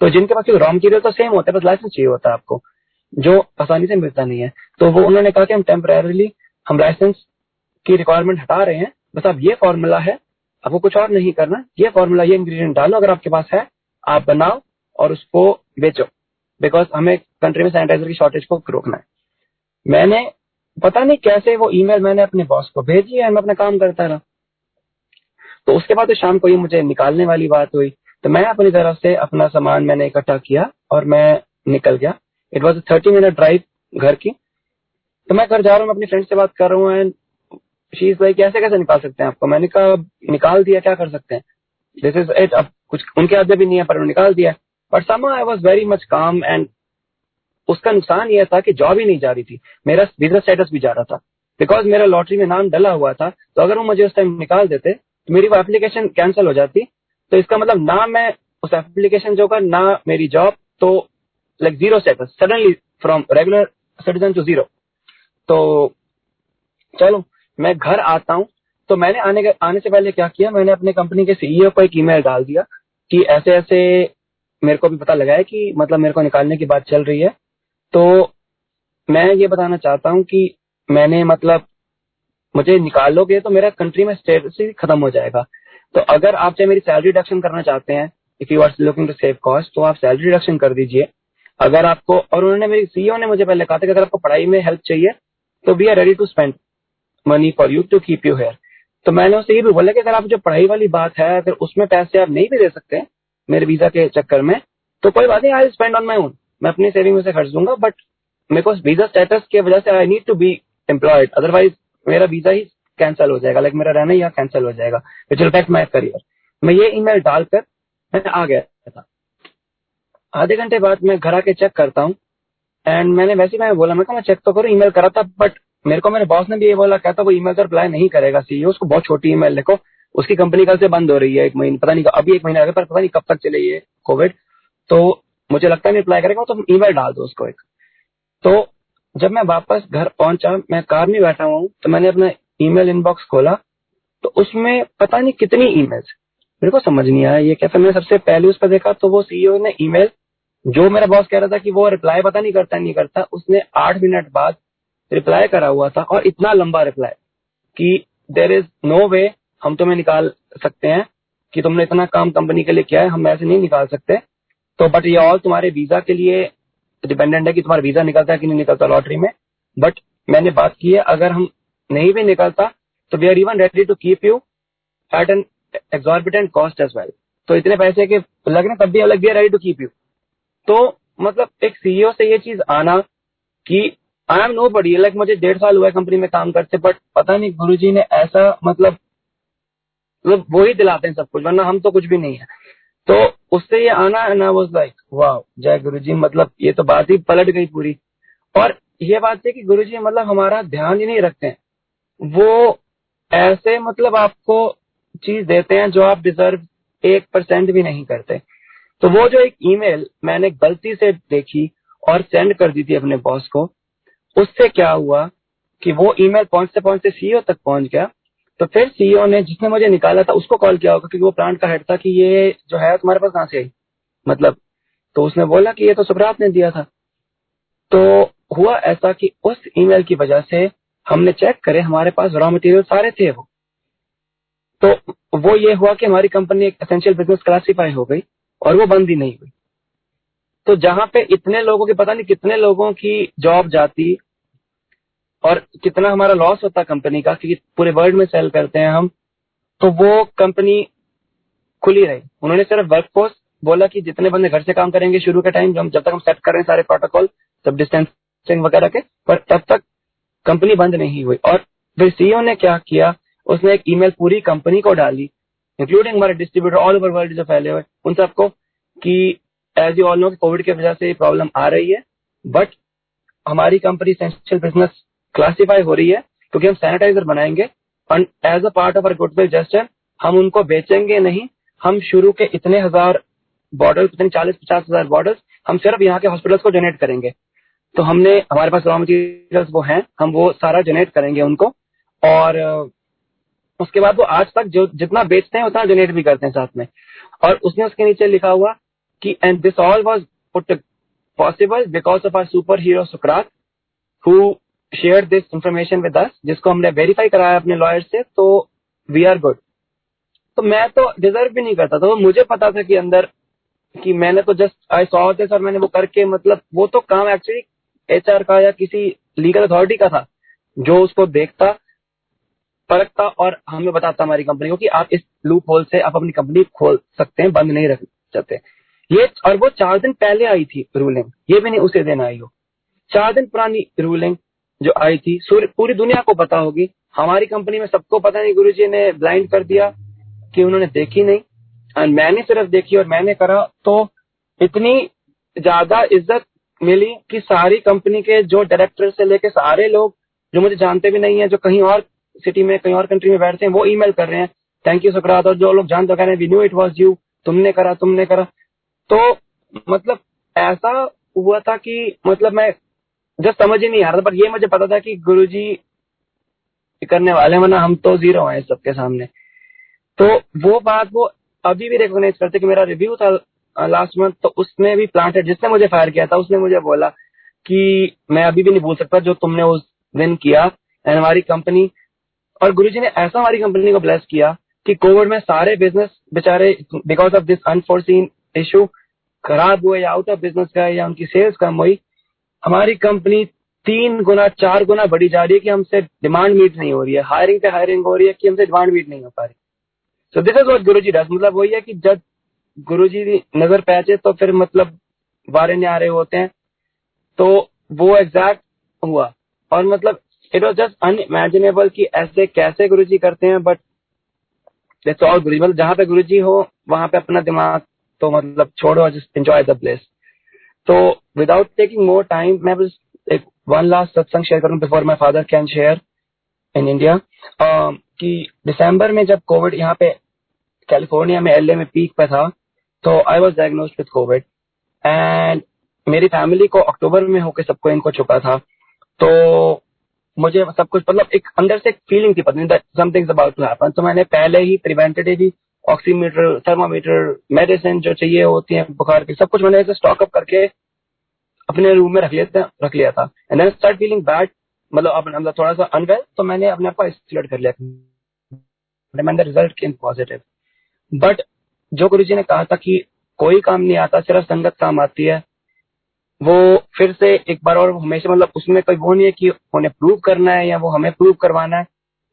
तो जिनके पास रॉ मटीरियल तो सेम होता है, बस लाइसेंस चाहिए होता है आपको, जो आसानी से मिलता नहीं है। तो वो, उन्होंने कहा कि हम टेम्परेली हम लाइसेंस की रिक्वायरमेंट हटा रहे हैं, बस अब ये फॉर्मूला है आपको कुछ और नहीं करना। ये फॉर्मूला ये इंग्रेडिएंट डालो, अगर आपके पास है, आप बनाओ और उसको बेचो। बिकॉज़ हमें कंट्री में सैनिटाइजर की शॉर्टेज को रोकना है। मैंने, पता नहीं कैसे वो ईमेल मैंने अपने बॉस को भेजी है, मैं अपना काम करता रहा। तो उसके बाद तो शाम को ये मुझे निकालने वाली बात हुई। तो मैं अपनी तरफ़ से अपना सामान मैंने इकट्ठा किया और मैं निकल गया। It was thirty minute drive घर की। तो मैं घर जा रहा हूँ अपनी फ्रेंड से बात कर रहा हूँ एंड शी इज़ लाइक कैसे कैसे निकाल सकते हैं आपको? मैंने कहा, निकाल दिया, क्या कर सकते हैं? दिस इज़ इट अब कुछ उनके हाथ भी नहीं है, पर निकाल दिया। बट समा आई वॉज़ वेरी मच काम एंड उसका नुकसान यह था कि जॉब ही नहीं जा रही थी। मेरा बिज़नेस स्टेटस भी जा रहा था। बिकॉज़ मेरा लॉटरी में नाम डला हुआ था तो अगर वो मुझे उस टाइम निकाल देते तो मेरी वो एप्लीकेशन कैंसिल हो जाती। तो इसका मतलब ना मैं उस एप्लीकेशन जो का, ना मेरी जॉब तो like zero suddenly from regular citizen to zero तो चलो मैं घर आता हूँ तो मैंने आने से पहले क्या किया, मैंने अपने कंपनी के सीईओ को एक ईमेल डाल दिया कि ऐसे ऐसे मेरे को भी पता लगा है कि मतलब मेरे को निकालने की बात चल रही है। तो मैं ये बताना चाहता हूँ कि मैंने मतलब मुझे निकालोगे तो मेरा कंट्री में स्टेटस खत्म हो जाएगा। तो अगर आप चाहे मेरी सैलरी रिडक्शन करना चाहते हैं if you are looking to save cost तो आप सैलरी रिडक्शन कर दीजिए। अगर आपको, और उन्होंने मेरी सीईओ ने मुझे पहले कहा था कि अगर आपको पढ़ाई में हेल्प चाहिए तो we are ready to spend money for you to keep you here तो मैंने उससे ये भी बोला कि अगर आप जो पढ़ाई वाली बात है, अगर उसमें पैसे आप नहीं भी दे सकते मेरे वीज़ा के चक्कर में तो कोई बात नहीं I spend on my own मैं अपनी सेविंग में से खर्च दूँगा बट मेरे को वीज़ा स्टेटस की वजह से I need to be employed otherwise मेरा वीज़ा ही कैंसिल हो जाएगा. लाइक मेरा रहना यहाँ कैंसिल हो जाएगा विच इफ़ेक्ट माई करियर मैं ये ईमेल डालकर मैं आ गया था। आधे घंटे बाद मैं घर आके चेक करता हूँ एंड मैंने वैसे मैं बोला, मैं मैं चेक तो करूँ ईमेल करा था बट मेरे को मेरे बॉस ने भी ये बोला, कहता वो ईमेल का रिप्लाई नहीं करेगा सीईओ उसको बहुत छोटी ईमेल लिखो उसकी कंपनी कल से बंद हो रही है एक महीने, पता नहीं अभी एक महीना पर पता नहीं कब तक चले ये कोविड तो मुझे लगता है रिप्लाई करेगा तो ईमेल डाल दो उसको एक। तो जब मैं वापस घर पहुँचा, मैं कार में बैठा हुआ हूँ तो मैंने अपना ईमेल इनबॉक्स खोला तो उसमें पता नहीं कितनी ईमेल्स मेरे को समझ नहीं आया ये फिर मैंने सबसे पहले उस पर देखा तो वो सीईओ ने ईमेल जो मेरा बॉस कह रहा था कि वो रिप्लाई पता नहीं करता नहीं करता, उसने आठ मिनट बाद रिप्लाई करा हुआ था और इतना लंबा रिप्लाई कि देर इज़ नो वे हम तुम्हें निकाल सकते हैं कि तुमने इतना काम कंपनी के लिए किया है, हम ऐसे नहीं निकाल सकते। तो बट ये ऑल तुम्हारे वीज़ा के लिए डिपेंडेंट है कि तुम्हारा वीज़ा निकलता है कि नहीं निकलता लॉटरी में। बट मैंने बात की है, अगर हम नहीं भी निकलता तो we are even ready to keep you at an exorbitant cost as well तो इतने पैसे के लगने, तब भी अलग we are ready to keep you तो मतलब एक सीईओ से ये चीज़ आना कि I am nobody like मुझे डेढ़ साल हुआ है कंपनी में काम करते बट पता नहीं गुरु जी ने ऐसा मतलब मतलब वो ही दिलाते हैं सब कुछ, वरना हम तो कुछ भी नहीं है। तो उससे ये आना एंड आई वाज लाइक वाह जय गुरु जी मतलब ये तो बात ही पलट गई पूरी। और ये बात है कि गुरु जी मतलब हमारा ध्यान ही नहीं रखते हैं। वो ऐसे मतलब आपको चीज़ देते हैं जो आप डिजर्व एक परसेंट भी नहीं करते। तो वो जो एक ईमेल मैंने गलती से देखी और सेंड कर दी थी अपने बॉस को उससे क्या हुआ कि वो ईमेल पहुँचते पहुँचते सीईओ तक पहुँच गया। तो फिर सीईओ ने जिसने मुझे निकाला था, उसको कॉल किया होगा, क्योंकि वो प्लांट का हेड था कि ये जो है तुम्हारे पास कहाँ से आई? मतलब तो उसने बोला कि ये तो सुप्रात ने दिया था। तो हुआ ऐसा कि उस ईमेल की वजह से हमने चेक करे, हमारे पास रॉ मटेरियल सारे थे वो। तो वो ये हुआ कि हमारी कंपनी एक एसेंशियल बिज़नेस क्लासीफाई हो गई और वो बंद ही नहीं हुई। तो जहाँ पे इतने लोगों के, पता नहीं कितने लोगों की जॉब जाती और कितना हमारा लॉस होता कंपनी का, क्योंकि पूरे वर्ल्ड में सेल करते हैं हम तो वो कंपनी खुली रही। उन्होंने सिर्फ़ वर्कफोर्स बोला कि जितने बंदे घर से काम करेंगे, शुरू के टाइम जब तक हम सेट कर रहे हैं सारे प्रोटोकॉल सब डिस्टेंसिंग वगैरह के, पर तब तक कंपनी बंद नहीं हुई। और फिर सीईओ ने क्या किया? उसने एक ईमेल पूरी कंपनी को डाली इंक्लूडिंग हमारे डिस्ट्रीब्यूटर ऑल ओवर वर्ल्ड जो फैले हुए, उन सबको कि as you all know Covid की वजह से ये प्रॉब्लम आ रही है बट हमारी कंपनी बिज़नेस क्लासीफाई हो रही है, क्योंकि हम सैनिटाइजर बनाएँगे and as a part of our goodwill gesture हम उनको बेचेंगे नहीं, हम शुरू के इतने हज़ार बॉर्डर इतने चालीस पचास हज़ार बॉर्डर हम सिर्फ़ यहाँ के हॉस्पिटल्स को डोनेट करेंगे। तो हमने, हमारे पास रॉ मटीरियल वो हैं, हम वो सारा डोनेट करेंगे उनको, और उसके बाद वो आज तक जो, जितना बेचते हैं, उतना डोनेट भी करते हैं साथ में। और उसने उसके नीचे लिखा हुआ कि and this all was put possible because of our super hero Sukrat who share this information with us जिसको हमने वेरीफाई कराया अपने लॉयर से तो वी आर गुड तो मैं तो डिजर्व भी नहीं करता था वो मुझे पता था कि अंदर, कि मैंने तो जस्ट आई सॉ दिस और मैंने वो करके मतलब वो तो काम एक्चुअली एचआर का या किसी लीगल अथॉरिटी का था, जो उसको देखता, परखता और हमें बताता हमारी कंपनी को कि आप इस लूप होल से आप अपनी कंपनी खोल सकते हैं, बंद नहीं रख सकते। ये, और वो चार दिन पहले आई थी रूलिंग ये भी नहीं उसे दिन आई हो। चार दिन पुरानी रूलिंग जो आई थी। पूरी दुनिया को पता होगी। हमारी कंपनी में सबको पता नहीं गुरु जी ने ब्लाइंड कर दिया कि उन्होंने देखी नहीं। और मैंने सिर्फ़ देखी और मैंने करा तो इतनी ज़्यादा इज़्ज़त मिली कि सारी कंपनी के जो डायरेक्टर से लेके सारे लोग, जो मुझे जानते भी नहीं है, जो कहीं और सिटी में, कहीं और कंट्री में बैठते हैं, वो ईमेल कर रहे हैं थैंक यू सुकरात और जो लोग जानते कह रहे हैं we knew it was you तुमने करा तुमने करा. तो मतलब ऐसा हुआ था कि मतलब मैं जब समझ ही नहीं आ रहा था, पर ये मुझे पता था कि गुरु जी करने वाले वरना हम तो ज़ीरो हैं सबके सामने। तो वो बात वो अभी भी रिकॉग्नाइज करते कि मेरा रिव्यू था लास्ट मंथ तो उसमें भी प्लांट जिसने मुझे फायर किया था, उसने मुझे बोला कि मैं अभी भी नहीं भूल सकता जो तुमने उस दिन किया एंड हमारी कंपनी और गुरु जी ने ऐसा हमारी कंपनी को ब्लेस किया कि कोविड में सारे बिज़नेस बेचारे because of this unforeseen issue खराब हुए, या आउट ऑफ़ बिज़नेस गए या उनकी सेल्स कम हुई हमारी कंपनी तीन गुना, चार गुना बढ़ी जा रही है कि हमसे डिमांड मीट नहीं हो रही है। हायरिंग पे हायरिंग हो रही है कि हमसे डिमांड मीट नहीं हो पा रही। सो दिस इज़ वॉट गुरु जी डस मतलब वही है कि जब गुरु जी नज़र पहचे तो फिर मतलब वारे न्यारे होते हैं। तो वो एग्जैक्ट हुआ। और मतलब इट वॉज़ जस्ट अनइमेजिनेबल कि ऐसे कैसे गुरु जी करते हैं बट ऑल गुरु जी मतलब जहाँ पे गुरु जी हो, वहाँ पे अपना दिमाग तो मतलब छोड़ो जस्ट एंजॉय द प्लेस तो विदाउट टेकिंग मोर टाइम मैं बस एक वन लास्ट सत्संग शेयर करूँ before my father can share in India कि दिसंबर में जब कोविड यहाँ पे कैलिफ़ोर्निया में एलए में पीक पे था तो I was diagnose with Covid and मेरी फैमिली को अक्टूबर में होकर सबको इनको चुका था। तो मुझे सब कुछ मतलब एक अंदर से एक फीलिंग थी पता नहीं समथिंग अबाउट टू हैपन तो मैंने पहले ही प्रिवेंटेटिव ऑक्सीमीटर थर्मामीटर मेडिसिन जो चाहिए होती है बुखार की, सब कुछ मैंने ऐसे स्टॉकअप करके अपने रूम में रख लिया रख लिया था। And then start feeling bad मतलब मतलब थोड़ा सा अनवेल तो मैंने अपने आप को आइसोलेट कर लिया। रिज़ल्ट केम पॉजिटिव बट जो गुरु जी ने कहा था कि कोई काम नहीं आता, सिर्फ़ संगत काम आती है, वो फिर से एक बार और हमेशा मतलब उसमें कोई वो नहीं है कि उन्हें प्रूव करना है या वो हमें प्रूव करवाना है,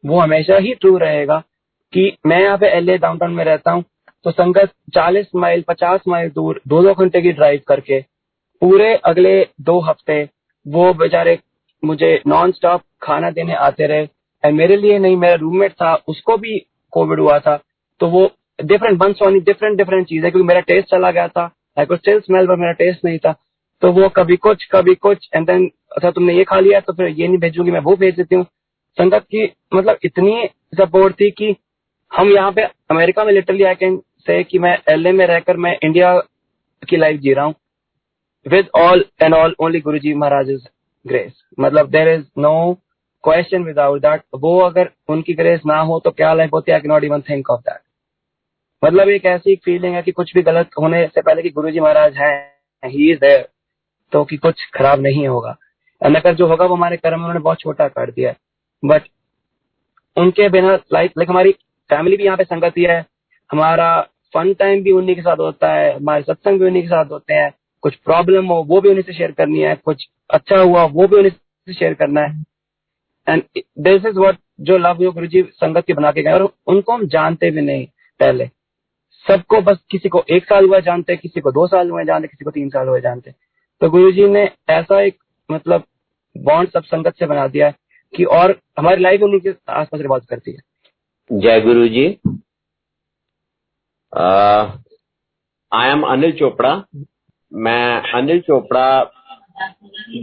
वो हमेशा ही ट्रू रहेगा। कि मैं यहाँ पे एल डाउनटाउन में रहता हूँ तो संगत 40 माइल 50 माइल दूर, दो दो घंटे की ड्राइव करके पूरे अगले दो हफ़्ते वो बेचारे मुझे नॉन स्टॉप खाना देने आते रहे। एंड मेरे लिए नहीं, मेरा रूममेट था, उसको भी कोविड हुआ था तो वो डिफरेंट बंस वाली डिफरेंट डिफरेंट चीज़ें, क्योंकि मेरा टेस्ट चला गया था आई स्टिल स्मेल पर मेरा टेस्ट नहीं था। तो वो कभी कुछ कभी कुछ एंड देन अच्छा तुमने ये खा लिया तो फिर ये नहीं भेजूँगी, मैं वो भेज देती हूँ। संगत की मतलब इतनी सपोर्ट थी कि हम यहाँ पे अमेरिका में लिटरली आई कैन से कि मैं एलए में रहकर मैं इंडिया की लाइफ जी रहा हूँ। With all and all only Guru ji Maharaj grace मतलब there is no question without that वो अगर उनकी ग्रेस ना हो तो क्या लाइफ होती है? I can not even think of that मतलब एक ऐसी फीलिंग है कि कुछ भी गलत होने से पहले कि गुरु जी महाराज हैं ही इज़ देयर तो कि कुछ खराब नहीं होगा। अगर जो होगा वो हमारे कर्म उन्होंने बहुत छोटा कर दिया बट उनके बिना लाइफ लाइक हमारी फैमिली भी यहाँ पे संगति है हमारा फन टाइम भी उन्हीं के साथ होता है, हमारे सत्संग भी उन्हीं के साथ होते हैं। कुछ प्रॉब्लम हो, वो भी उन्हीं से शेयर करनी है। कुछ अच्छा हुआ, वो भी उन्हीं से शेयर करना है। एंड दिस इज़ वॉट जो लव योग गुरु जी संगत के बना के गए, और उनको हम जानते भी नहीं पहले। सबको बस किसी को एक साल हुआ जानते, किसी को दो साल हुए जानते, किसी को तीन साल हुए जानते। तो गुरु जी ने ऐसा एक मतलब बॉन्ड सब संगत से बना दिया है कि और हमारी लाइफ उन्हीं के आसपास रिवॉल्व करती है। जय गुरु जी आई एम अनिल चोपड़ा मैं अनिल चोपड़ा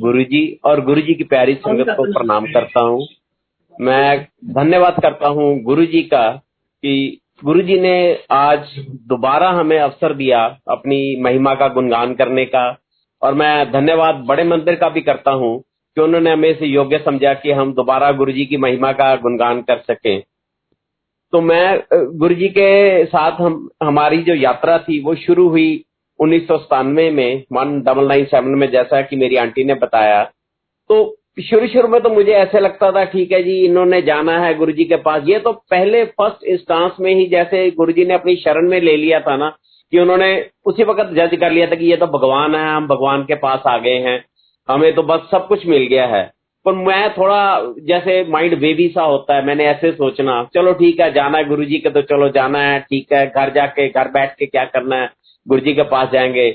गुरु जी और गुरु जी की प्यारी संगत को प्रणाम करता हूँ। मैं धन्यवाद करता हूँ गुरु जी का कि गुरु जी ने आज दोबारा हमें अवसर दिया अपनी महिमा का गुणगान करने का। और मैं धन्यवाद बड़े मंदिर का भी करता हूँ कि उन्होंने हमें इसे योग्य समझा कि हम दोबारा गुरु जी की महिमा का गुणगान कर सकें। तो मैं गुरु जी के साथ हम, हमारी जो यात्रा थी, वो शुरू हुई उन्नीस सौ सत्तानवे में, वन डबल नाइन सेवन में, जैसा कि मेरी आंटी ने बताया। तो शुरू शुरू में तो मुझे ऐसे लगता था, ठीक है जी, इन्होंने जाना है गुरु जी के पास। ये तो पहले फ़र्स्ट इंस्टांस में ही जैसे गुरु जी ने अपनी शरण में ले लिया था ना, कि उन्होंने उसी वक्त जज कर लिया था कि ये तो भगवान है, हम भगवान के पास आ गए हैं। हमें तो बस सब कुछ मिल गया है। पर मैं थोड़ा जैसे माइंड बेबी सा होता है, मैंने ऐसे सोचना, चलो ठीक है, जाना है गुरु जी के तो चलो जाना है, ठीक है, घर जाके, घर बैठ के क्या करना है गुरु जी के पास जाएँगे।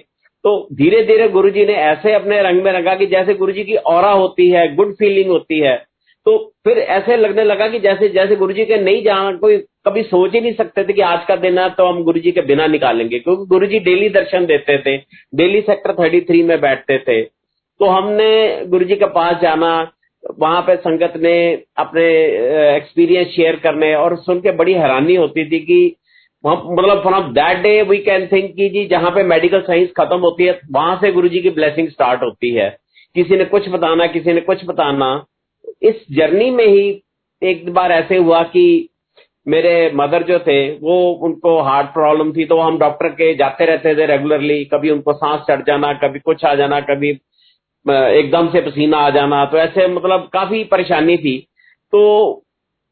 तो धीरे धीरे गुरु जी ने ऐसे अपने रंग में रंगा कि जैसे गुरु जी की और होती है गुड फीलिंग होती है तो फिर ऐसे लगने लगा कि जैसे जैसे गुरु जी के नहीं जाना, कोई कभी सोच ही नहीं सकते थे कि आज का दिन है तो हम गुरु जी के बिना निकालेंगे, क्योंकि गुरु जी डेली दर्शन देते थे डेली सेक्टर थर्टी थ्री में बैठते थे। तो हमने गुरु जी के पास जाना वहाँ पे संगत ने अपने एक्सपीरियंस शेयर करने और सुन के बड़ी हैरानी होती थी कि मतलब from that day we can think की जी जहाँ पे मेडिकल साइंस खत्म होती है, वहाँ से गुरु जी की ब्लेसिंग स्टार्ट होती है। किसी ने कुछ बताना, किसी ने कुछ बताना। इस जर्नी में ही एक बार ऐसे हुआ कि मेरे मदर जो थे, वो उनको हार्ट प्रॉब्लम थी तो हम डॉक्टर के जाते रहते थे रेगुलरली कभी उनको सांस चढ़ जाना, कभी कुछ आ जाना, कभी एकदम से पसीना आ जाना तो ऐसे मतलब काफ़ी परेशानी थी। तो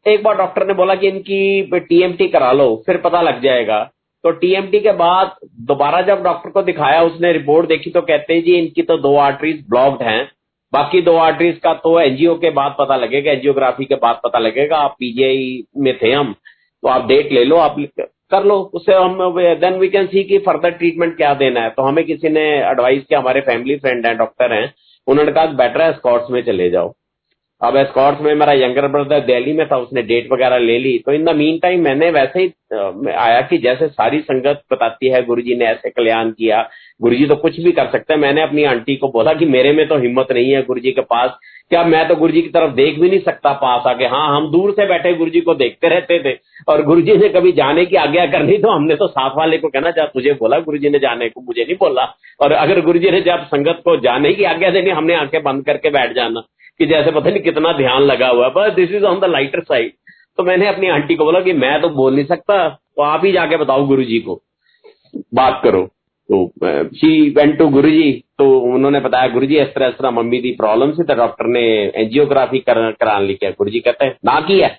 एक बार डॉक्टर ने बोला कि इनकी टीएमटी करा लो, फिर पता लग जाएगा। तो टीएमटी के बाद दोबारा जब डॉक्टर को दिखाया, उसने रिपोर्ट देखी तो कहते हैं जी, इनकी तो दो आर्टरीज ब्लॉक्ड हैं। बाकी दो आर्टरीज का तो एनजीओ के बाद पता लगेगा एनजियोग्राफी के बाद पता लगेगा, आप पीजीआई में थे हम तो आप डेट ले लो, आप कर लो। उससे हम देन वी कैन सी की फर्दर ट्रीटमेंट क्या देना है। तो हमें किसी ने एडवाइस किया हमारे फैमिली फ्रेंड हैं डॉक्टर हैं उन्होंने कहा, बेटर है स्कॉट्स में चले जाओ। अब स्कॉट्स में मेरा यंगर ब्रदर दिल्ली में था, उसने डेट वगैरह ले ली। तो इन द मीन टाइम मैंने वैसे ही आया कि जैसे सारी संगत बताती है, गुरुजी ने ऐसे कल्याण किया, गुरुजी तो कुछ भी कर सकते हैं। मैंने अपनी आंटी को बोला कि मेरे में तो हिम्मत नहीं है गुरुजी के पास। क्या मैं तो गुरुजी की तरफ़ देख भी नहीं सकता पास आके? हाँ हम दूर से बैठे गुरुजी को देखते रहते थे। और गुरुजी ने कभी जाने की आज्ञा करनी तो हमने तो साथ वाले को कहना, जा, तुझे बोला गुरुजी ने जाने को, मुझे नहीं बोला। और अगर गुरुजी ने जब संगत को जाने की आज्ञा देनी, हमने आँखें बंद करके बैठ जाना कि जैसे पता नहीं कितना ध्यान लगा हुआ बस this is on the lighter side तो मैंने अपनी आंटी को बोला कि मैं तो बोल नहीं सकता तो आप ही जाके बताओ गुरु को। बात करो। तो शी वेंट टू गुरु जी तो उन्होंने बताया गुरु जी इस तरह इस तरह मम्मी की प्रॉब्लम थी तो डॉक्टर ने एंजियोग्राफी कर, कराने लिखा गुरु जी कहते हैं ना की है?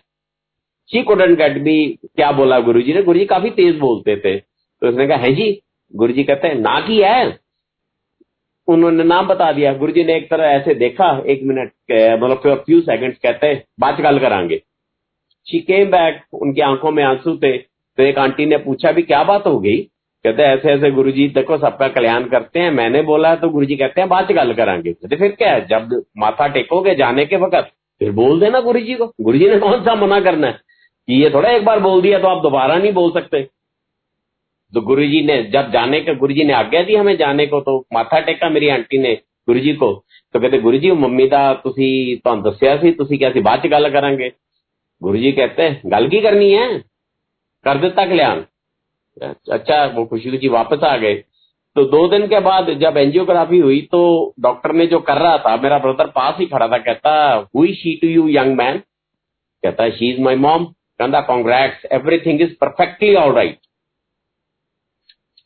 शी कुडन गेट भी क्या बोला गुरु जी ने? गुरु जी काफ़ी तेज बोलते थे। तो उसने कहा है जी? गुरु जी कहते हैं ना की है? उन्होंने नाम बता दिया। गुरु जी ने एक तरह ऐसे देखा एक मिनट मतलब फ्यू सेकंड्स कहते हैं बात गल करांगे। शी केम बैक उनकी आँखों में आँसू थे तो एक आंटी ने पूछा भी क्या बात हो गई? कहते ऐसे ऐसे गुरु जी देखो सबका कल्याण करते हैं मैंने बोला तो गुरु जी कहते हैं बात गल करांगे कहते फिर क्या है जब माथा टेकोगे जाने के वक्त फिर बोल देना गुरु जी को गुरु जी ने कौन सा मना करना है कि ये थोड़ा एक बार बोल दिया तो आप दोबारा नहीं बोल सकते तो गुरु जी ने जब जाने के गुरु जी ने आज्ञा दी हमें जाने को तो माथा टेका मेरी आंटी ने गुरु जी को तो कहते गुरु जी मम्मी का तुम ਤੁਹਾਨੂੰ ਦੱਸਿਆ ਸੀ ਤੁਸੀਂ ਕਿਹਾ ਸੀ ਬਾਅਦ ਚ ਗੱਲ ਕਰਾਂਗੇ गुरु जी कहते गल की करनी है कर देता कल्याण अच्छा वो खुशी खुशी वापस आ गए। तो दो दिन के बाद जब एंजियोग्राफी हुई तो डॉक्टर ने जो कर रहा था, मेरा ब्रदर पास ही खड़ा था, कहता हुई she to you young man कहता शी इज़ माई मॉम कहता congrats everything is perfectly all right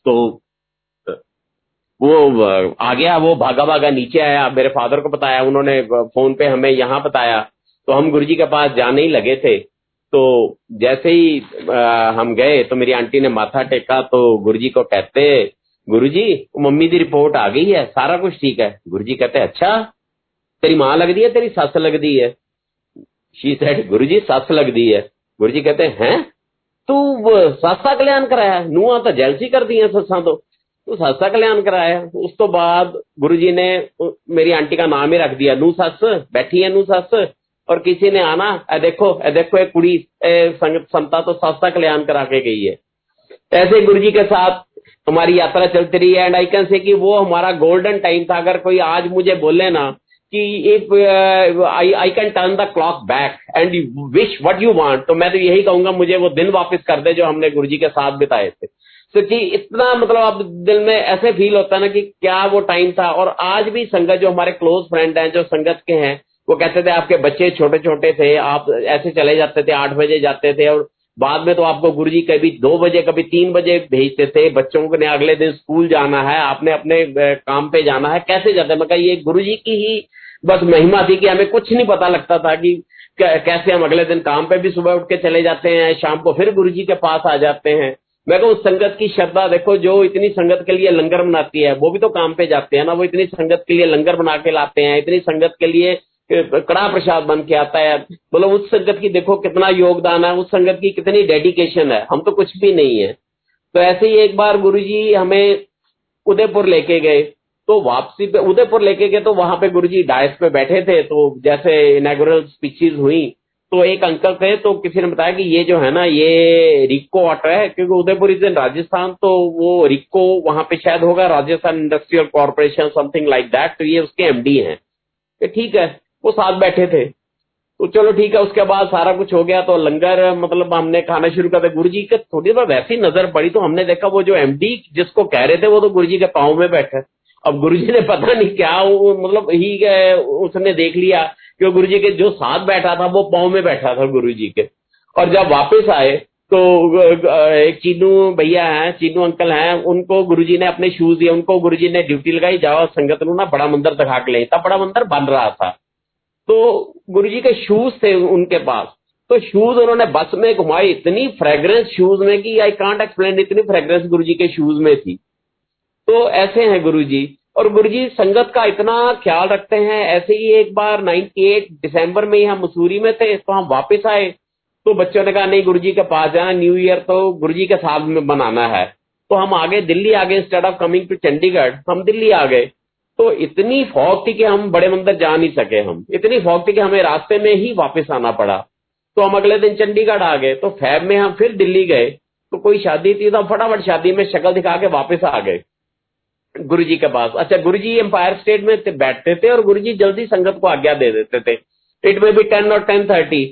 तो वो, आ गया, वो भागा भागा नीचे आया, मेरे फादर को बताया, उन्होंने, फ़ोन पे हमें यहाँ बताया। तो हम गुरुजी के पास जाने ही लगे थे। तो जैसे ही आ, हम गए तो मेरी आंटी ने माथा टेका तो गुरुजी को कहते गुरुजी मम्मी की रिपोर्ट आ गई है सारा कुछ ठीक है गुरुजी कहते अच्छा तेरी माँ लगती है तेरी सस लगती है शी सेड गुरुजी सस लगती है गुरुजी कहते हैं तू सस्ता कल्याण कराया ਨੂੰਹਾਂ ਤਾਂ ਜੈਲਸੀ ਕਰਦੀਆਂ ਸੱਸਾਂ ਤੋਂ ਤੂੰ ਸਸਤਾ ਕਲਿਆਣ ਕਰਾਇਆ ਉਸ ਤੋਂ ਬਾਅਦ गुरु जी ने मेरी आंटी का नाम ही रख दिया नू सस बैठी है नू सस और किसी ने आना देखो, ए देखो, एक कुड़ी संता तो सस्ता कल्याण करा के गई है। ऐसे गुरु जी के साथ हमारी यात्रा चलती रही है। एंड आई कैन से कि वो हमारा गोल्डन टाइम था। अगर कोई आज मुझे बोले ना कि if I I can turn the clock back and wish what you want तो मैं तो यही कहूँगा, मुझे वो दिन वापस कर दे जो हमने गुरुजी के साथ बिताए थे। तो कि इतना मतलब आप दिल में ऐसे फील होता है ना कि क्या वो टाइम था। और आज भी संगत जो हमारे क्लोज फ्रेंड हैं, जो संगत के हैं वो कहते थे, आपके बच्चे छोटे छोटे थे, आप ऐसे चले जाते थे, आठ बजे जाते थे, और बाद में तो आपको गुरुजी कभी दो बजे, कभी तीन बजे भेजते थे, बच्चों को ने अगले दिन स्कूल जाना है, आपने अपने काम पे जाना है, कैसे जाते मैं कहा, ये गुरुजी की ही बस महिमा थी कि हमें कुछ नहीं पता लगता था कि कैसे हम अगले दिन काम पे भी सुबह उठ के चले जाते हैं, शाम को फिर गुरु जी के पास आ जाते हैं। मैं कहूँ संगत की श्रद्धा देखो, जो इतनी संगत के लिए लंगर बनाती है, वो भी तो काम पे जाते हैं ना, वो इतनी संगत के लिए लंगर बना के लाते हैं, इतनी संगत के लिए कड़ा प्रसाद बन के आता है। बोलो उस संगत की देखो कितना योगदान है, उस संगत की कितनी डेडिकेशन है। हम तो कुछ भी नहीं है। तो ऐसे ही एक बार गुरु जी हमें उदयपुर लेके गए। तो वापसी पे, उदयपुर लेके गए तो वहाँ पे गुरुजी डायस पे बैठे थे। तो जैसे इनागुरल स्पीचेज हुई तो एक अंकल थे तो किसी ने बताया कि ये जो है ना, ये रिको ऑटो है, क्योंकि उदयपुर इज़ इन राजस्थान तो वो रिको वहाँ पे शायद होगा, Rajasthan industrial corporation something like that तो ये उसके एमडी हैं। ठीक है वो साथ बैठे थे। तो चलो ठीक है, उसके बाद सारा कुछ हो गया तो लंगर मतलब हमने खाना शुरू कर दिया। गुरु जी के थोड़ी देर वैसी नज़र पड़ी तो हमने देखा वो जो एमडी जिसको कह रहे थे वो तो गुरु जी के पाँव में बैठे। अब गुरु जी ने पता नहीं क्या, वो मतलब ही उसने देख लिया कि गुरु जी के जो साथ बैठा था वो पाँव में बैठा था गुरु जी के। और जब वापस आए तो एक चीनू भैया हैं, चीनू अंकल हैं, उनको गुरुजी ने अपने शूज़ दिए, उनको गुरुजी ने ड्यूटी लगाई, जाओ, संगत नु बड़ा मंदिर दिखा के ले। बड़ा मंदिर बन रहा था। तो गुरुजी के शूज़ थे उनके पास। तो शूज़ उन्होंने बस में घुमाए, इतनी फ्रेग्रेंस शूज़ में कि आई कांट एक्सप्लेन इतनी फ्रेग्रेंस गुरु जी के शूज़ में थी। तो ऐसे हैं गुरु जी और गुरु जी संगत का इतना ख्याल रखते हैं, ऐसे ही एक बार 98 दिसंबर में ही हम मसूरी में थे तो हम वापस आए। तो बच्चों ने कहा, नहीं गुरु जी के पास जाना न्यू ईयर तो गुरु जी के साथ में बनाना है। तो हम आगे, दिल्ली आ गए instead of coming to Chandigarh, हम दिल्ली आ गए। तो इतनी फॉग थी कि हम बड़े मंदिर जा नहीं सके हम। इतनी फॉग थी कि हमें रास्ते में ही वापस आना पड़ा। तो हम अगले दिन चंडीगढ़ आ गए तो फैब में हम फिर दिल्ली गए तो कोई शादी थी तो हम फटाफट शादी में शक्ल दिखा के वापस आ गए गुरु जी के पास। अच्छा गुरु जी एम्पायर स्टेट में बैठते थे और गुरु जी जल्दी संगत को आज्ञा दे देते थे। इट में भी टेन और टेन थर्टी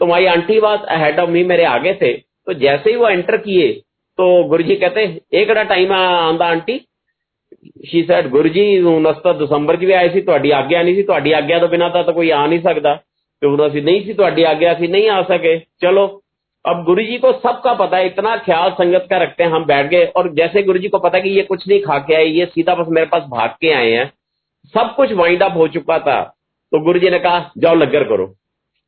तो माई आंटी बात अहेड ऑफ़ मी मेरे आगे थे। तो जैसे ही वो एंटर किए तो गुरु जी कहते, एक टाइम आंदा आंटी शी सैड गुरु जी ਹੁਣ ਤਾਂ ਦਸੰਬਰ 'ਚ ਵੀ ਆਏ ਸੀ ਤੁਹਾਡੀ ਆਗਿਆ ਨਹੀਂ ਸੀ ਤੁਹਾਡੀ ਆਗਿਆ ਤੋਂ ਬਿਨਾਂ ਤਾਂ ਕੋਈ ਆ ਨਹੀਂ ਸਕਦਾ ਤੇ ਹੁਣ ਅਸੀਂ ਨਹੀਂ ਸੀ ਤੁਹਾਡੀ ਆਗਿਆ ਅਸੀਂ नहीं आ सके चलो अब गुरु जी को सबका पता है इतना ख्याल संगत का रखते हैं हम बैठ गए और जैसे गुरु जी को पता है कि ये कुछ नहीं खा के आए ये सीधा बस मेरे पास भाग के आए हैं सब कुछ वाइंड अप हो चुका था तो गुरु जी ने कहा जाओ लंगर करो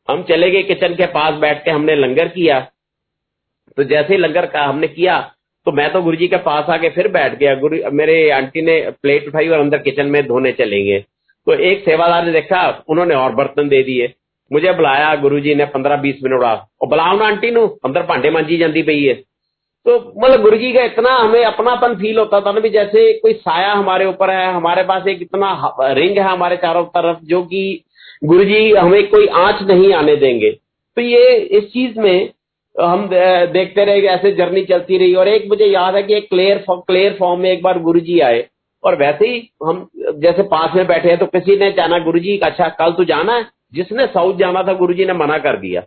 हम चले गए किचन के पास बैठ के हमने लंगर किया तो जैसे ही लंगर का हमने किया तो मैं तो गुरु जी के पास आके फिर बैठ गया। गुरु, मेरे आंटी ने प्लेट उठाई और अंदर किचन में धोने चले गए। तो एक सेवादार ने देखा, उन्होंने और बर्तन दे दिए। मुझे बुलाया गुरु जी ने पंद्रह बीस मिनट बाद। और बुलाओ ना आंटी नु, अंदर भांडे मांजी जाती पई है। तो मतलब गुरु जी का इतना हमें अपनापन फील होता था ना भी जैसे कोई साया हमारे ऊपर है, हमारे पास एक इतना रिंग है हमारे चारों तरफ़, जो कि गुरु जी हमें कोई आँच नहीं आने देंगे। तो ये, इस चीज़ में हम देखते रहे ऐसे जर्नी चलती रही और एक मुझे याद है कि एक क्लियर क्लियर फॉर्म में एक बार गुरु जी आए और वैसे ही हम, जैसे पास में बैठे हैं तो किसी ने जाना गुरु जी अच्छा कल तो जाना है? जिसने साउथ जाना था गुरु जी ने मना कर दिया।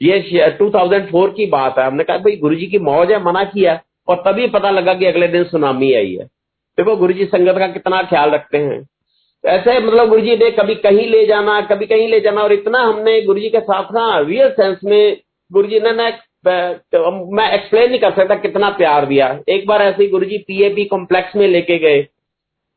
ये 2004 की बात है। हमने कहा, भाई गुरु जी की मौज है, मना किया और तभी पता लगा कि अगले दिन सुनामी आई है। देखो गुरु जी संगत का कितना ख्याल रखते हैं। ऐसे मतलब गुरुजी ने कभी कहीं ले जाना, कभी कहीं ले जाना और इतना हमने गुरुजी के साथ ना रियल सेंस में गुरुजी ने ना मैं एक्सप्लेन नहीं कर सकता कितना प्यार दिया। एक बार ऐसे ही गुरुजी पीएपी कॉम्प्लेक्स में लेके गए।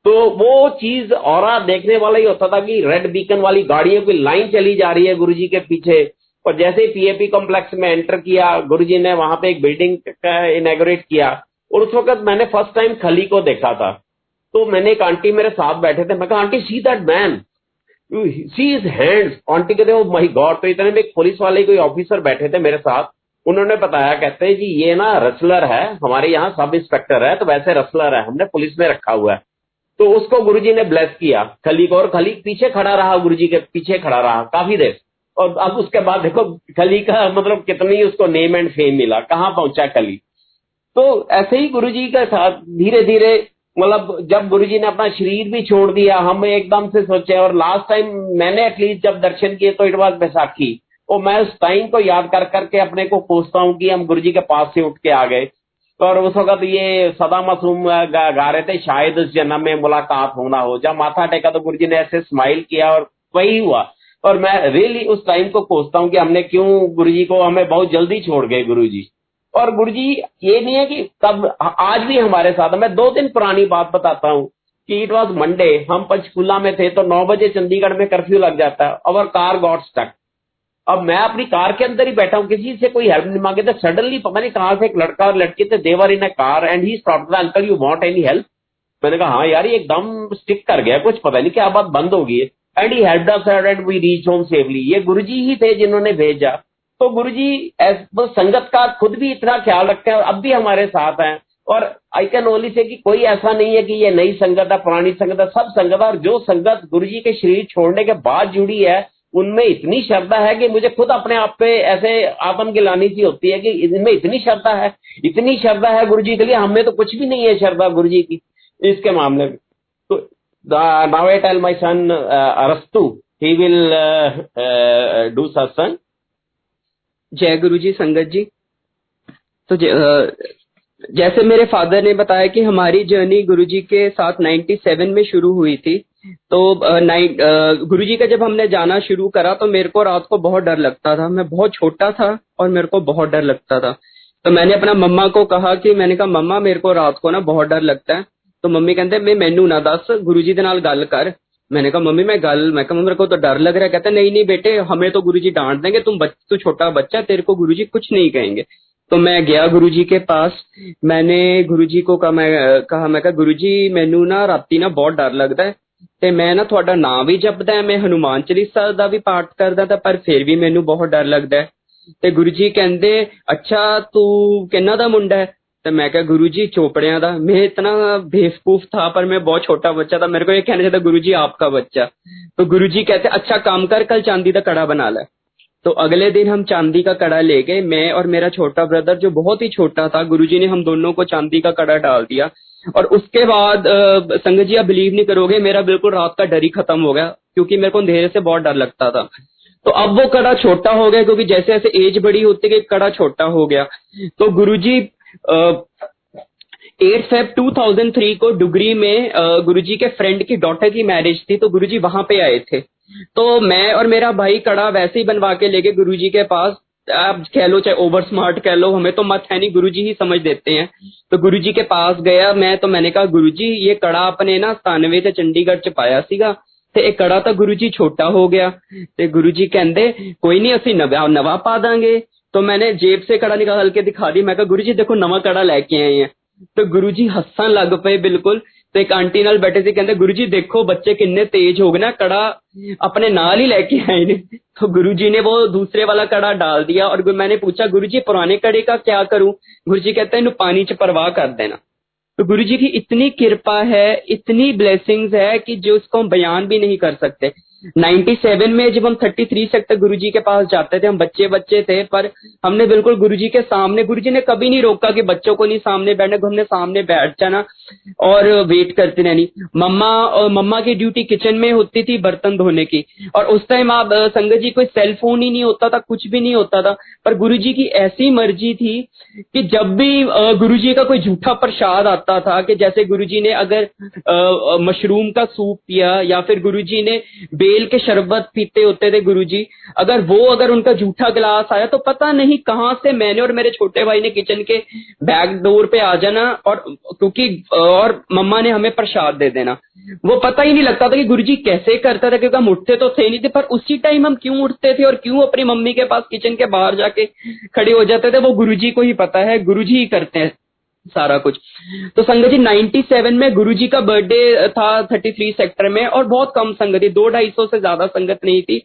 तो वो चीज़ और देखने वाला ही होता था कि रेड बीकन वाली गाड़ियों की लाइन चली जा रही है गुरु जी के पीछे। और जैसे ही पीएपी कॉम्प्लेक्स में एंटर किया गुरु जी ने वहाँ पे एक बिल्डिंग का इनेगोरेट किया। और उस वक्त मैंने फ़र्स्ट टाइम खली को देखा था। तो मैंने एक आंटी मेरे साथ बैठे थे। मैं कहा aunty see that man see his hands aunty कहते माई गॉड तो इतने में एक पुलिस वाले कोई ऑफिसर बैठे थे मेरे साथ। उन्होंने बताया, कहते हैं जी ये ना रसलर है, हमारे यहाँ सब इंस्पेक्टर है तो वैसे रसलर है, हमने पुलिस में रखा हुआ है। तो उसको गुरुजी ने ब्लेस किया। खली को और खली पीछे खड़ा रहा, गुरुजी के पीछे खड़ा रहा, काफ़ी देर। और अब उसके बाद देखो खली का मतलब कितनी उसको नेम एंड फेम मिला, कहाँ पहुँचा खली तो ऐसे ही गुरुजी के साथ धीरे धीरे मतलब जब गुरुजी ने अपना शरीर भी छोड़ दिया हम एकदम से सोचे और लास्ट टाइम मैंने एटलीस्ट जब दर्शन किए तो इट वॉज़ बैसाखी। और मैं उस टाइम को याद कर करके अपने को पूछता हूँ कि हम गुरुजी के पास से उठ के आ गए। और उस वक्त ये सदा मासूम गा, गा रहे थे शायद उस जन्म में मुलाकात होना हो। जब माथा टेका तो गुरु जी ने ऐसे स्माइल किया और वही हुआ। और मैं रियली उस टाइम को कोसता हूँ कि हमने क्यों गुरु जी को हमें बहुत जल्दी छोड़ गए गुरु जी और गुरु जी ये नहीं है कि तब आज भी हमारे साथ मैं दो दिन पुरानी बात बताता हूँ कि इट वॉज़ मंडे हम पंचकूला में थे तो नौ बजे चंडीगढ़ में कर्फ्यू लग जाता है। और कार गॉड स्टक अब मैं अपनी कार के अंदर ही बैठा हूँ। किसी से कोई हेल्प नहीं मांगे तो सडनली पता नहीं कहाँ से एक लड़का और लड़की थे। There were in a car and he stop uncle you want any help मैंने कहा हाँ यार एकदम स्टिक कर गया। कुछ पता नहीं क्या बात बंद होगी and he. Help and we reach home safely ये गुरुजी ही थे जिन्होंने भेजा। तो गुरुजी तो संगत का खुद भी इतना ख्याल रखते हैं और अब भी हमारे साथ हैं। और आई कैन ओनली से कि कोई ऐसा नहीं है कि ये नई संगत है, पुरानी संगत है, सब संगत है। और जो संगत गुरु जी के शरीर छोड़ने के बाद जुड़ी है, उनमें इतनी श्रद्धा है कि मुझे खुद अपने आप पे ऐसे आत्म गिलानी सी होती है कि इनमें इतनी श्रद्धा है, इतनी श्रद्धा है गुरु जी के लिए, हमें तो कुछ भी नहीं है श्रद्धा गुरु जी की इसके मामले में। तो नाउ आई टेल माई सन अरस्तु ही विल डू सत्संग जय गुरु जी। संगत जी तो जैसे मेरे फादर ने बताया कि हमारी जर्नी गुरुजी के साथ 97 में शुरू हुई थी तो गुरु जी का जब हमने जाना शुरू करा तो मेरे को रात को बहुत डर लगता था। मैं बहुत छोटा था और मेरे को बहुत डर लगता था। तो मैंने अपना मम्मा को कहा कि, मैंने कहा, मम्मा, मेरे को रात को ना बहुत डर लगता है। तो मम्मी कहते मैं, मैनू ना दस गुरु जी गल कर। मैंने कहा मम्मी मैं गल मैं कहा मेरे को तो डर लग रहा है कहता नहीं नहीं बेटे हमें तो गुरुजी डांट देंगे तुम बच, तू छोटा बच्चा तेरे को गुरुजी कुछ नहीं कहेंगे तो मैं गया गुरुजी के पास मैंने गुरुजी को कहा मैं कहा मैं कहा गुरुजी मैनू ना राती ना बहुत डर लगता है ਤੇ ਮੈਂ ਨਾ ਤੁਹਾਡਾ ਨਾਮ ਵੀ ਜਪਦਾ ਮੈਂ ਹਨੂਮਾਨ ਚਾਲੀਸਾ ਦਾ ਵੀ ਪਾਠ ਕਰਦਾ ਤਾਂ ਪਰ ਫਿਰ ਵੀ ਮੈਨੂੰ ਬਹੁਤ ਡਰ ਲੱਗਦਾ ਹੈ ਤੇ ਗੁਰੂ ਜੀ ਕਹਿੰਦੇ ਅੱਛਾ ਤੂੰ ਕਿੰਨਾ ਦਾ ਮੁੰਡਾ ਹੈ तो मैं क्या गुरु जी चोपड़िया का मैं इतना बेवकूफ़ था, पर मैं बहुत छोटा बच्चा था। मेरे को ये कहना चाहता गुरु जी आपका बच्चा। तो गुरु जी कहते अच्छा काम कर, कल चांदी का कड़ा बना ले। तो अगले दिन हम चांदी का कड़ा ले गए। मैं और मेरा छोटा ब्रदर जो बहुत ही छोटा था, गुरुजी ने हम दोनों को चांदी का कड़ा डाल दिया। और उसके बाद संगत जी, आप बिलीव नहीं करोगे, मेरा बिल्कुल रात का डर ही खत्म हो गया, क्योंकि मेरे को अंधेरे से बहुत डर लगता था। तो अब वो कड़ा छोटा हो गया, क्योंकि जैसे जैसे एज बड़ी होती गई कड़ा छोटा हो गया। तो गुरुजी एट फेब 2003 को डुगरी में गुरुजी के फ्रेंड की डॉटर की मैरिज थी तो गुरुजी वहां पे आए थे तो मैं और मेरा भाई कड़ा वैसे ही बनवा के लेके गुरुजी के पास आप कह लो चाहे ओवर स्मार्ट कह लो हमें तो मत है नहीं गुरुजी ही समझ देते हैं तो गुरुजी के पास गया मैं तो मैंने कहा गुरुजी ये कड़ा अपने ना सतानवे ਤੇ ਚੰਡੀਗੜ੍ਹ ਚ ਪਾਇਆ ਸੀਗਾ ਤੇ ਇਹ ਕੜਾ ਤਾਂ ਗੁਰੂ ਜੀ ਛੋਟਾ ਹੋ ਗਿਆ ਤੇ ਗੁਰੂ ਜੀ ਕਹਿੰਦੇ ਕੋਈ ਨਹੀਂ ਅਸੀਂ ਨਵਾਂ ਨਵਾਂ ਪਾ ਦਾਂਗੇ तो मैंने जेब से कड़ा निकाल के दिखा दी। मैं गुरु जी देखो, नवा कड़ा लेके आए हैं। तो गुरु जी हसन लग पे बिल्कुल। तो एक आंटी नाल बैठे थे कहते गुरु जी देखो, बच्चे किन्ने तेज हो गए ना, कड़ा अपने नाल ही लेके आए ने तो गुरु जी ने वो दूसरे वाला कड़ा डाल दिया और मैंने पूछा गुरु जी पुराने कड़े का क्या करूँ? गुरु जी कहते हैं पानी च परवाह कर देना। तो गुरु जी की इतनी कृपा है, इतनी ब्लेसिंग्स है कि जो उसको हम बयान भी नहीं कर सकते। 97 में जब हम 33 सेक्टर गुरुजी के पास जाते थे, हम बच्चे बच्चे थे, पर हमने बिल्कुल गुरुजी के सामने, गुरुजी ने कभी नहीं रोका कि बच्चों को नहीं सामने बैठने हमने सामने बैठ जाना और वेट करते रहनी। मम्मा और मम्मा की ड्यूटी किचन में होती थी बर्तन धोने की। और उस टाइम आप संगत जी, कोई सेल फ़ोन ही नहीं होता था, कुछ भी नहीं होता था, पर गुरु जी की ऐसी मर्ज़ी थी कि जब भी गुरु जी का कोई झूठा प्रसाद आता था कि जैसे गुरु जी ने अगर मशरूम का सूप पिया या फिर गुरु जी ने बेल के शरबत पीते होते थे गुरुजी। अगर वो, अगर उनका जूठा गिलास आया तो पता नहीं कहाँ से मैंने और मेरे छोटे भाई ने किचन के बैक डोर पे आ जाना और क्योंकि, और मम्मा ने हमें प्रसाद दे देना। वो पता ही नहीं लगता था कि गुरुजी कैसे करता था, क्योंकि हम उठते तो थे नहीं थे, पर उसी टाइम हम क्यों उठते थे और क्यों अपनी मम्मी के पास किचन के बाहर जाके खड़े हो जाते थे, वो गुरुजी को ही पता है, गुरुजी ही करते हैं। सारा कुछ। तो संगत जी 97 में गुरुजी का बर्थडे था 33 सेक्टर में और बहुत कम संगत थी दो ढाई सौ से ज़्यादा संगत नहीं थी।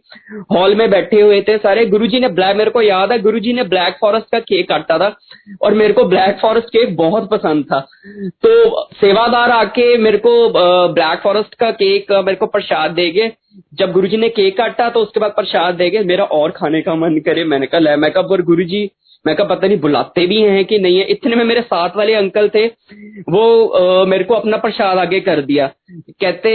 हॉल में बैठे हुए थे सारे। गुरुजी ने ब्लैक मेरे को याद है, गुरुजी ने ब्लैक फॉरेस्ट का केक काटा था और मेरे को ब्लैक फॉरेस्ट केक बहुत पसंद था। तो सेवादार आके मेरे को ब्लैक फॉरेस्ट का केक मेरे को प्रसाद देगे जब गुरुजी ने केक काटा तो उसके बाद प्रसाद देगे मेरा और खाने का मन करे। मैंने कहा मैं कहा गुरु जी मैं कहा पता नहीं बुलाते भी हैं कि नहीं है? इतने में मेरे साथ वाले अंकल थे वो आ, मेरे को अपना प्रसाद आगे कर दिया। कहते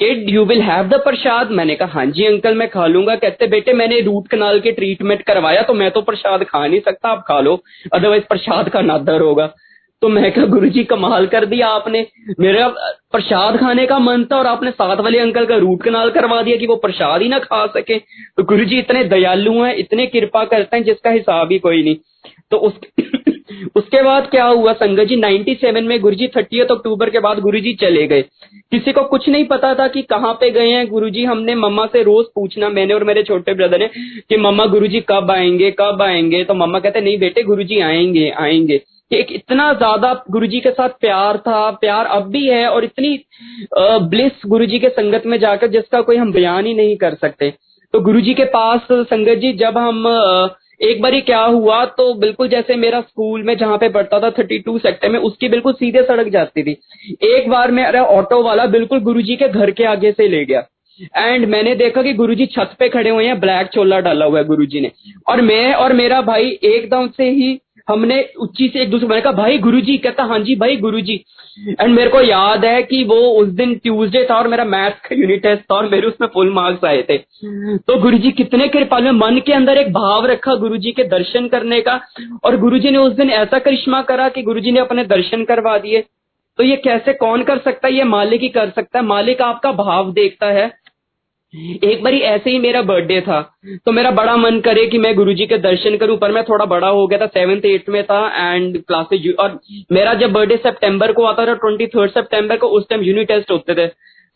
kid you will have the prasad? मैंने कहा हाँ जी अंकल मैं खा लूँगा। कहते बेटे मैंने रूट कनाल के ट्रीटमेंट करवाया तो मैं तो प्रसाद खा नहीं सकता आप खा लो अदरवाइज़ प्रसाद का नादर होगा। तो मैं क्या गुरु जी कमाल कर दिया आपने? मेरा प्रसाद खाने का मन था और आपने साथ वाले अंकल का रूट कनाल करवा दिया कि वो प्रसाद ही ना खा सके। तो गुरु जी इतने दयालु हैं, इतने कृपा करते हैं, जिसका हिसाब ही कोई नहीं। तो उस उसके बाद क्या हुआ? संगत जी 97 में गुरुजी थर्टी अक्टूबर के बाद गुरुजी चले गए। किसी को कुछ नहीं पता था कि कहाँ पे गए हैं। गुरुजी, हमने मम्मा से रोज पूछना, मैंने और मेरे छोटे ब्रदर ने कि मम्मा, गुरुजी कब आएँगे कब आएँगे? तो मम्मा कहते, नहीं बेटे, गुरुजी आएँगे आएँगे। कि एक इतना ज़्यादा गुरुजी के साथ प्यार था, प्यार अब भी है और इतनी ब्लिस गुरुजी के संगत में जाकर जिसका कोई हम बयान ही नहीं कर सकते। तो गुरुजी के पास संगत जी, जब हम एक बार क्या हुआ तो बिल्कुल जैसे मेरा स्कूल में जहाँ पे पढ़ता था थर्टी टू सेक्टर में, उसकी बिल्कुल सीधे सड़क जाती थी। एक बार मेरा ऑटो वाला बिल्कुल गुरुजी के घर के आगे से ले गया। एंड मैंने देखा कि गुरुजी छत पे खड़े हुए हैं ब्लैक चोला डाला हुआ है गुरुजी ने। और मैं और मेरा भाई एकदम से ही हमने उच्ची से एक दूसरे मैंने कहा भाई गुरुजी, कहता हाँ जी, भाई गुरुजी। एंड मेरे को याद है कि वो उस दिन ट्यूसडे था और मेरा मैथ्स का यूनिट टेस्ट था और मेरे उसमें फुल मार्क्स आए थे। तो गुरुजी कितने कृपाल में मन के अंदर एक भाव रखा गुरुजी के दर्शन करने का और गुरुजी ने उस दिन ऐसा करिश्मा करा कि गुरुजी ने अपने दर्शन करवा दिए। तो ये कैसे, कौन कर सकता है? ये मालिक ही कर सकता है। मालिक आपका भाव देखता है। एक बारी ऐसे ही मेरा बर्थडे था तो मेरा बड़ा मन करे कि मैं गुरुजी के दर्शन करूँ, पर मैं थोड़ा बड़ा हो गया था सेवेंथ एट्थ में था एंड क्लासेज और मेरा जब बर्थडे सितंबर को आता था ट्वेंटी थर्ड सेप्टेम्बर को उस टाइम यूनिट टेस्ट होते थे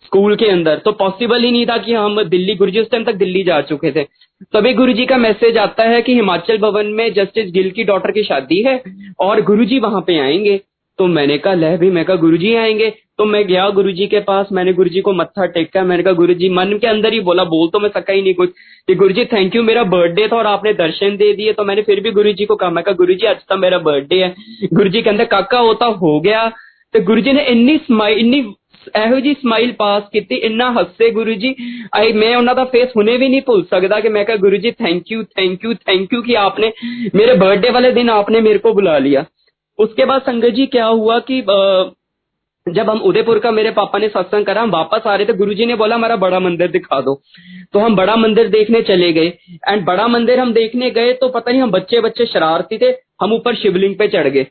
स्कूल के अंदर। तो पॉसिबल ही नहीं था कि हम दिल्ली, गुरुजी उस टाइम तक दिल्ली जा चुके थे। तभी गुरुजी का मैसेज आता है कि हिमाचल भवन में जस्टिस गिल की डॉटर की शादी है, और गुरुजी वहाँ पे आएँगे। तो मैंने कहा लह भी मैं कहा गुरुजी आएंगे तो मैं गया गुरुजी के पास मैंने गुरुजी को मत्था टेका मैंने कहा गुरुजी मन के अंदर ही बोला बोल तो मैं सका ही नहीं कुछ कि गुरुजी थैंक यू मेरा बर्थडे था और आपने दर्शन दे दिए तो मैंने फिर भी गुरुजी को कहा मैं कहा गुरुजी आज तो मेरा बर्थडे है गुरुजी कहते काका होता हो गया ਤੇ ਗੁਰੂ ਜੀ ਨੇ ਇੰਨੀ ਸਮਾਈਲ ਇੰਨੀ ਇਹੋ ਜੀ ਸਮਾਈਲ ਪਾਸ ਕੀਤੀ ਇੰਨਾ ਹੱਸੇ ਗੁਰੂ ਜੀ ਆਈ ਮੈਂ ਉਹਨਾਂ ਦਾ ਫੇਸ ਹੁਣੇ ਵੀ ਨਹੀਂ ਭੁੱਲ ਸਕਦਾ कि मैं कहा Guru ji thank you thank you thank you कि आपने मेरे बर्थडे वाले दिन आपने मेरे को बुला लिया उसके बाद संगत जी क्या हुआ कि जब हम उदयपुर का मेरे पापा ने सत्संग करा, हम वापस आ रहे थे, गुरुजी ने बोला हमारा बड़ा मंदिर दिखा दो। तो हम बड़ा मंदिर देखने चले गए। एंड बड़ा मंदिर हम देखने गए तो पता नहीं, हम बच्चे बच्चे शरारती थे, हम ऊपर शिवलिंग पे चढ़ गए।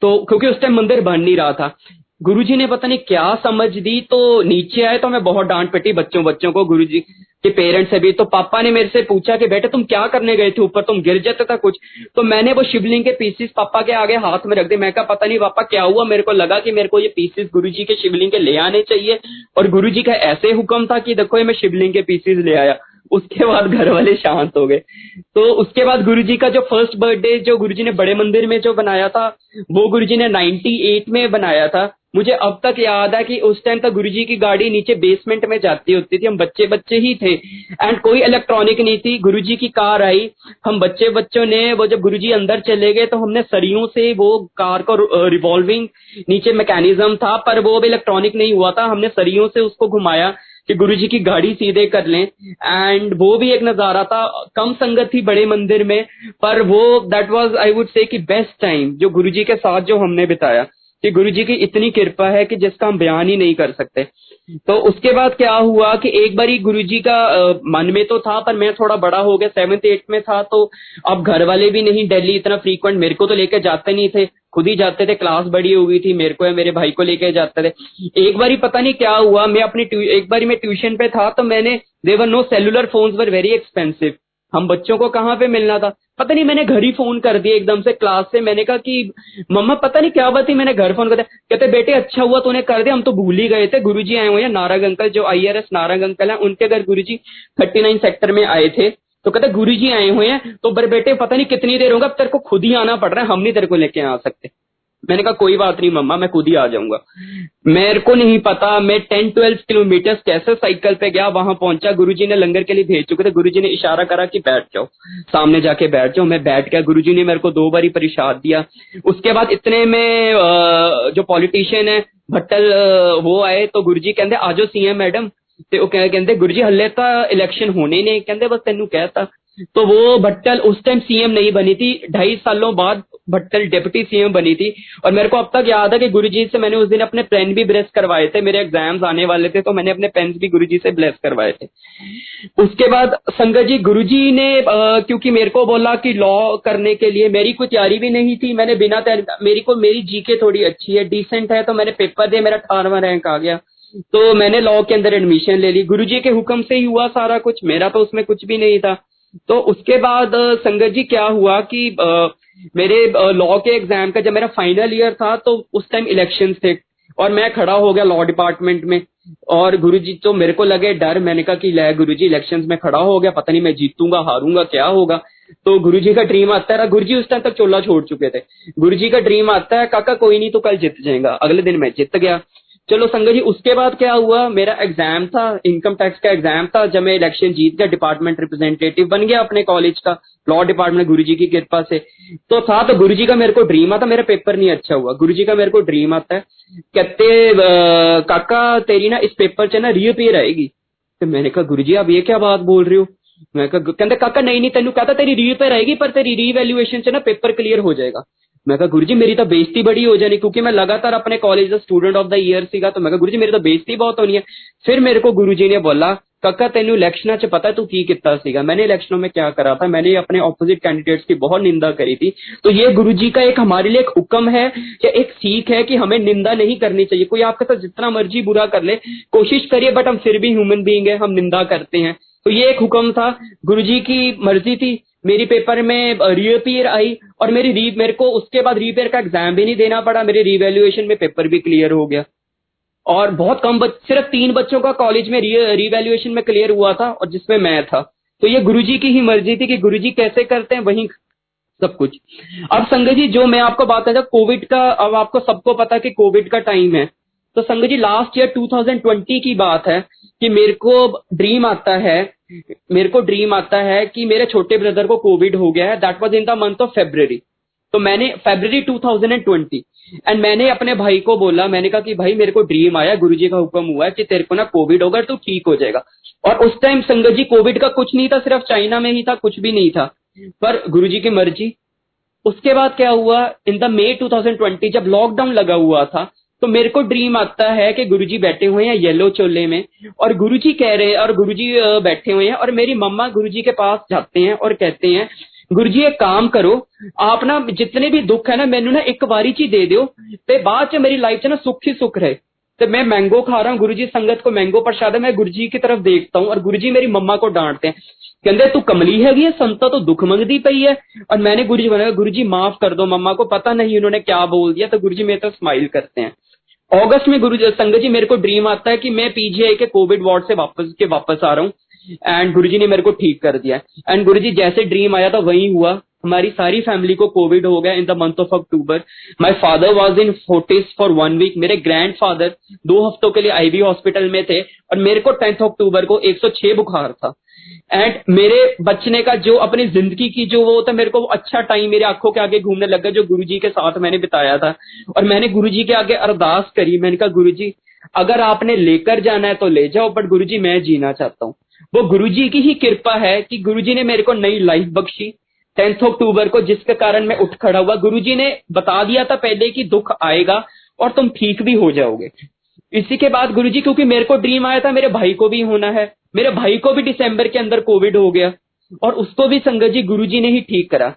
तो क्योंकि उस टाइम मंदिर बन नहीं रहा था। गुरुजी ने पता नहीं क्या समझ दी तो नीचे आए तो हमें बहुत डांट पिटी बच्चों बच्चों को, गुरुजी। के पेरेंट्स से भी तो पापा ने मेरे से पूछा कि बेटे तुम क्या करने गए थे? ऊपर तुम गिर जाते था कुछ। तो मैंने वो शिवलिंग के पीसेस पापा के आगे हाथ में रख दिए। मैं कहा, पता नहीं पापा, क्या हुआ? मेरे को लगा कि मेरे को ये पीसेस गुरुजी के शिवलिंग के ले आने चाहिए। और गुरुजी का ऐसे हुक्म था कि देखो, ये मैं शिवलिंग के पीसेस ले आया। उसके बाद घर वाले शांत हो गए। तो उसके बाद गुरुजी का जो फ़र्स्ट बर्थडे जो गुरुजी ने बड़े मंदिर में जो बनाया था, वो गुरुजी ने 98 में बनाया था। मुझे अब तक याद है कि उस टाइम तक गुरुजी की गाड़ी नीचे बेसमेंट में जाती होती थी। हम बच्चे बच्चे ही थे। एंड कोई इलेक्ट्रॉनिक नहीं थी। गुरुजी की कार आई। हम बच्चे बच्चों ने वो जब गुरुजी अंदर चले गए तो हमने सरियों से वो कार को रिवॉल्विंग नीचे मैकेनिज्म था, पर वो अब इलेक्ट्रॉनिक नहीं हुआ था। हमने सरियों से उसको घुमाया कि गुरुजी की गाड़ी सीधे कर लें। एंड वो भी एक नज़ारा था। कम संगत थी बड़े मंदिर में, पर वो that was I would say कि बेस्ट टाइम जो गुरुजी के साथ जो हमने बिताया। कि गुरु जी की इतनी कृपा है कि जिसका हम बयान ही नहीं कर सकते। तो उसके बाद क्या हुआ कि एक बारी गुरु जी का मन में तो था, पर मैं थोड़ा बड़ा हो गया सेवन्थ एट में था तो अब घर वाले भी नहीं दिल्ली इतना फ्रीक्वेंट मेरे को तो लेकर जाते नहीं थे। खुद ही जाते थे क्लास बड़ी हो गई थी, मेरे को या मेरे भाई को लेके जाते थे। एक बारी पता नहीं क्या हुआ, मैं अपनी एक बार मैं ट्यूशन पे था तो मैंने there were no cellular phones were very expensive हम बच्चों को कहाँ पे मिलना था? पता नहीं, मैंने घर ही फ़ोन कर दिया एकदम से क्लास से। मैंने कहा कि, मम्मा, पता नहीं क्या बात थी? मैंने घर फ़ोन कर दिया। कहते, बेटे अच्छा हुआ तूने कर दिया। हम तो भूल ही गए थे। गुरुजी आए हुए हैं। नारंग अंकल, जो आईआरएस नारंग अंकल है, उनके घर गुरुजी थर्टी नाइन सेक्टर में आए थे। तो कहते गुरु जी आए हुए हैं। तो बर बेटे, पता नहीं कितनी देर होगा? तेरे को खुद ही आना पड़ रहा है। हम नहीं तेरे को लेके आ सकते। मैंने कहा कोई बात नहीं मम्मा मैं खुद ही आ जाऊंगा मेरे को नहीं पता मैं टेन ट्वेल्व किलोमीटर कैसे साइकिल पे गया वहां पहुंचा गुरुजी ने लंगर के लिए भेज चुके थे गुरुजी ने इशारा करा कि बैठ जाओ सामने जाके बैठ जाओ मैं बैठ गया गुरुजी ने मेरे को दो बारी परिशाद दिया उसके बाद इतने में जो पॉलिटिशियन है भट्टल वो आए तो गुरुजी कहते आजो सीएम मैडम ਤੇ ਉਹ ਕਹਿੰਦੇ ਗੁਰੂ ਜੀ ਹੱਲੇ ਤਾਂ ਇਲੈਕਸ਼ਨ ਹੋਣੇ ਨੇ ਕਹਿੰਦੇ ਬਸ ਤੈਨੂੰ ਕਹਿਤਾ तो वो भट्टल उस टाइम सीएम नहीं बनी थी। ढाई सालों बाद भट्टल डिप्टी सीएम बनी थी। और मेरे को अब तक याद है कि गुरुजी से मैंने उस दिन अपने पेन भी ब्लेस करवाए थे। मेरे एग्ज़ाम्स आने वाले थे तो मैंने अपने पेन भी गुरुजी से ब्लेस करवाए थे। उसके बाद संगत जी गुरुजी ने आ, क्योंकि मेरे को बोला कि लॉ करने के लिए मेरी कोई तैयारी भी नहीं थी। मैंने बिना मेरी को मेरी जीके थोड़ी अच्छी है डिसेंट है तो मैंने पेपर दिया मेरा अठारहवा रैंक आ गया। तो मैंने लॉ के अंदर एडमिशन ले ली। गुरुजी के हुक्म से ही हुआ सारा कुछ। मेरा तो उसमें कुछ भी नहीं था। तो उसके बाद संगत जी क्या हुआ कि आ, मेरे लॉ के एग्ज़ाम का जब मेरा फाइनल ईयर था तो उस टाइम इलेक्शन थे और मैं खड़ा हो गया लॉ डिपार्टमेंट में। और गुरुजी तो मेरे को लगे डर मैंने कहा कि ले गुरुजी इलेक्शंस में खड़ा हो गया पता नहीं मैं जीतूँगा हारूँगा क्या होगा? तो गुरुजी का ड्रीम आता है गुरुजी उस टाइम तक चोला छोड़ चुके थे। गुरुजी का ड्रीम आता है काका कोई नहीं तो कल जीत जाएगा अगले दिन मैं जीत गया। चलो संगत जी, उसके बाद क्या हुआ? मेरा एग्ज़ाम था इनकम टैक्स का एग्ज़ाम था, जब मैं इलेक्शन जीत गया डिपार्टमेंट रिप्रेजेंटेटिव बन गया अपने कॉलेज का लॉ डिपार्टमेंट गुरुजी की कृपा से। तो था तो गुरुजी का मेरे को ड्रीम आता, मेरा पेपर नहीं अच्छा हुआ। गुरुजी का मेरे को ड्रीम आता है, कहते काका, तेरी ना इस पेपर च ना रीअपेयर आएगी। तो मैंने कहा, गुरु जी, आप ये क्या बात बोल रहे हो? मैं कहा कहते, काका, नहीं नहीं, तेन कहता तेरी रीअपेयर आएगी, पर तेरी रीवैल्यूएशन च ना पेपर क्लियर हो जाएगा। मैं कहा गुरु जी मेरी तो बेइज्जती बड़ी हो जानी, क्योंकि मैं लगातार अपने कॉलेज का स्टूडेंट ऑफ़ द ईयर ਸੀਗਾ तो मैं गुरु जी मेरी तो बेइज्जती बहुत होनी है। फिर मेरे को गुरु जी ने बोला, काका, तेन इलेक्शन च पता तू की किता सीगा? मैंने इलेक्शनों में क्या करा था, मैंने अपने ऑपोजिट कैंडिडेट्स की बहुत निंदा करी थी। तो ये गुरु जी का एक हमारे लिए एक हुक्म है, या एक सीख है कि हमें निंदा नहीं करनी चाहिए। कोई आपके साथ जितना मर्ज़ी बुरा कर ले, कोशिश करिए बट हम फिर भी ह्यूमन बींग है, हम निंदा करते हैं। तो ये एक हुक्म था गुरु जी की मर्ज़ी थी। मेरी पेपर में रीअपियर आई और मेरी री मेरे को उसके बाद रीपेयर का एग्ज़ाम भी नहीं देना पड़ा मेरे रिवेल्युएशन में पेपर भी क्लियर हो गया। और बहुत कम बच, सिर्फ़ तीन बच्चों का कॉलेज में रिवैल्यूएशन में क्लियर हुआ था और जिसमें मैं था। तो ये गुरुजी की ही मर्ज़ी थी कि गुरुजी कैसे करते हैं वही सब कुछ। अब संगत जी जो मैं आपको बात कर कोविड का अब आपको सबको पता कि कोविड का टाइम है। तो संगत जी लास्ट ईयर 2020 की बात है कि मेरे को ड्रीम आता है मेरे को ड्रीम आता है कि मेरे छोटे ब्रदर को कोविड हो गया है। That was in the month of February तो मैंने फेब्रवरी 2020 एंड मैंने अपने भाई को बोला, मैंने कहा कि भाई मेरे को ड्रीम आया गुरुजी का हुक्म हुआ है कि तेरे को ना कोविड होगा तो ठीक हो जाएगा। और उस टाइम संगत जी कोविड का कुछ नहीं था, सिर्फ़ चाइना में ही था, कुछ भी नहीं था। पर गुरुजी की मर्ज़ी। उसके बाद क्या हुआ इन द मे 2020 जब लॉकडाउन लगा हुआ था तो मेरे को ड्रीम आता है कि गुरुजी बैठे हुए हैं येलो चोले में और गुरुजी कह रहे हैं और गुरुजी बैठे हुए हैं और मेरी मम्मा गुरुजी के पास जाते हैं और कहते हैं गुरु जी एक काम करो, आप ना जितने भी दुख है ना मैनू ना एक बारी ची दे दो बाद च मेरी लाइफ च ना सुख ही सुख रहे। तो मैं मैंगो खा रहा हूँ गुरु संगत को मैंगो प्रसाद है, मैं गुरु की तरफ़ देखता हूँ और गुरु मेरी मम्मा को डांटते हैं। कहते तू कमली है, संता तो दुख मंगती पई है। और मैंने गुरु जी बनाया गुरु जी माफ़ कर दो मम्मा को, पता नहीं उन्होंने क्या बोल दिया। तो गुरु जी मेरे तो स्माइल करते हैं। अगस्त में गुरु संगत जी, मेरे को ड्रीम आता है कि मैं पीजीआई के कोविड वार्ड से वापस, के वापस आ रहा हूँ। एंड गुरुजी ने मेरे को ठीक कर दिया एंड गुरुजी जैसे ड्रीम आया था, वही हुआ। हमारी सारी फैमिली को कोविड हो गया in the month of October my father was in Fortis for one week मेरे ग्रैंडफादर दो हफ्तों के लिए आईवी हॉस्पिटल में थे। और मेरे को टेंथ अक्टूबर को 106 बुखार था। एंड मेरे बचने का जो अपनी ज़िंदगी की जो वो था मेरे को अच्छा टाइम मेरे आँखों के आगे घूमने लगा जो गुरुजी के साथ मैंने बिताया था। और मैंने गुरुजी के आगे अरदास करी। मैंने कहा, गुरुजी, अगर आपने लेकर जाना है तो ले जाओ बट गुरुजी, मैं जीना चाहता हूँ। वो गुरुजी की ही कृपा है कि गुरुजी ने मेरे को नई लाइफ बख्शी। टेंथ अक्टूबर को जिसके कारण मैं उठ खड़ा हुआ, गुरुजी ने बता दिया था पहले कि दुख आएगा और तुम ठीक भी हो जाओगे। इसी के बाद गुरुजी, क्योंकि मेरे को ड्रीम आया था, मेरे भाई को भी होना है। मेरे भाई को भी दिसंबर के अंदर कोविड हो गया और उसको भी संगत जी गुरु जी ने ही ठीक करा।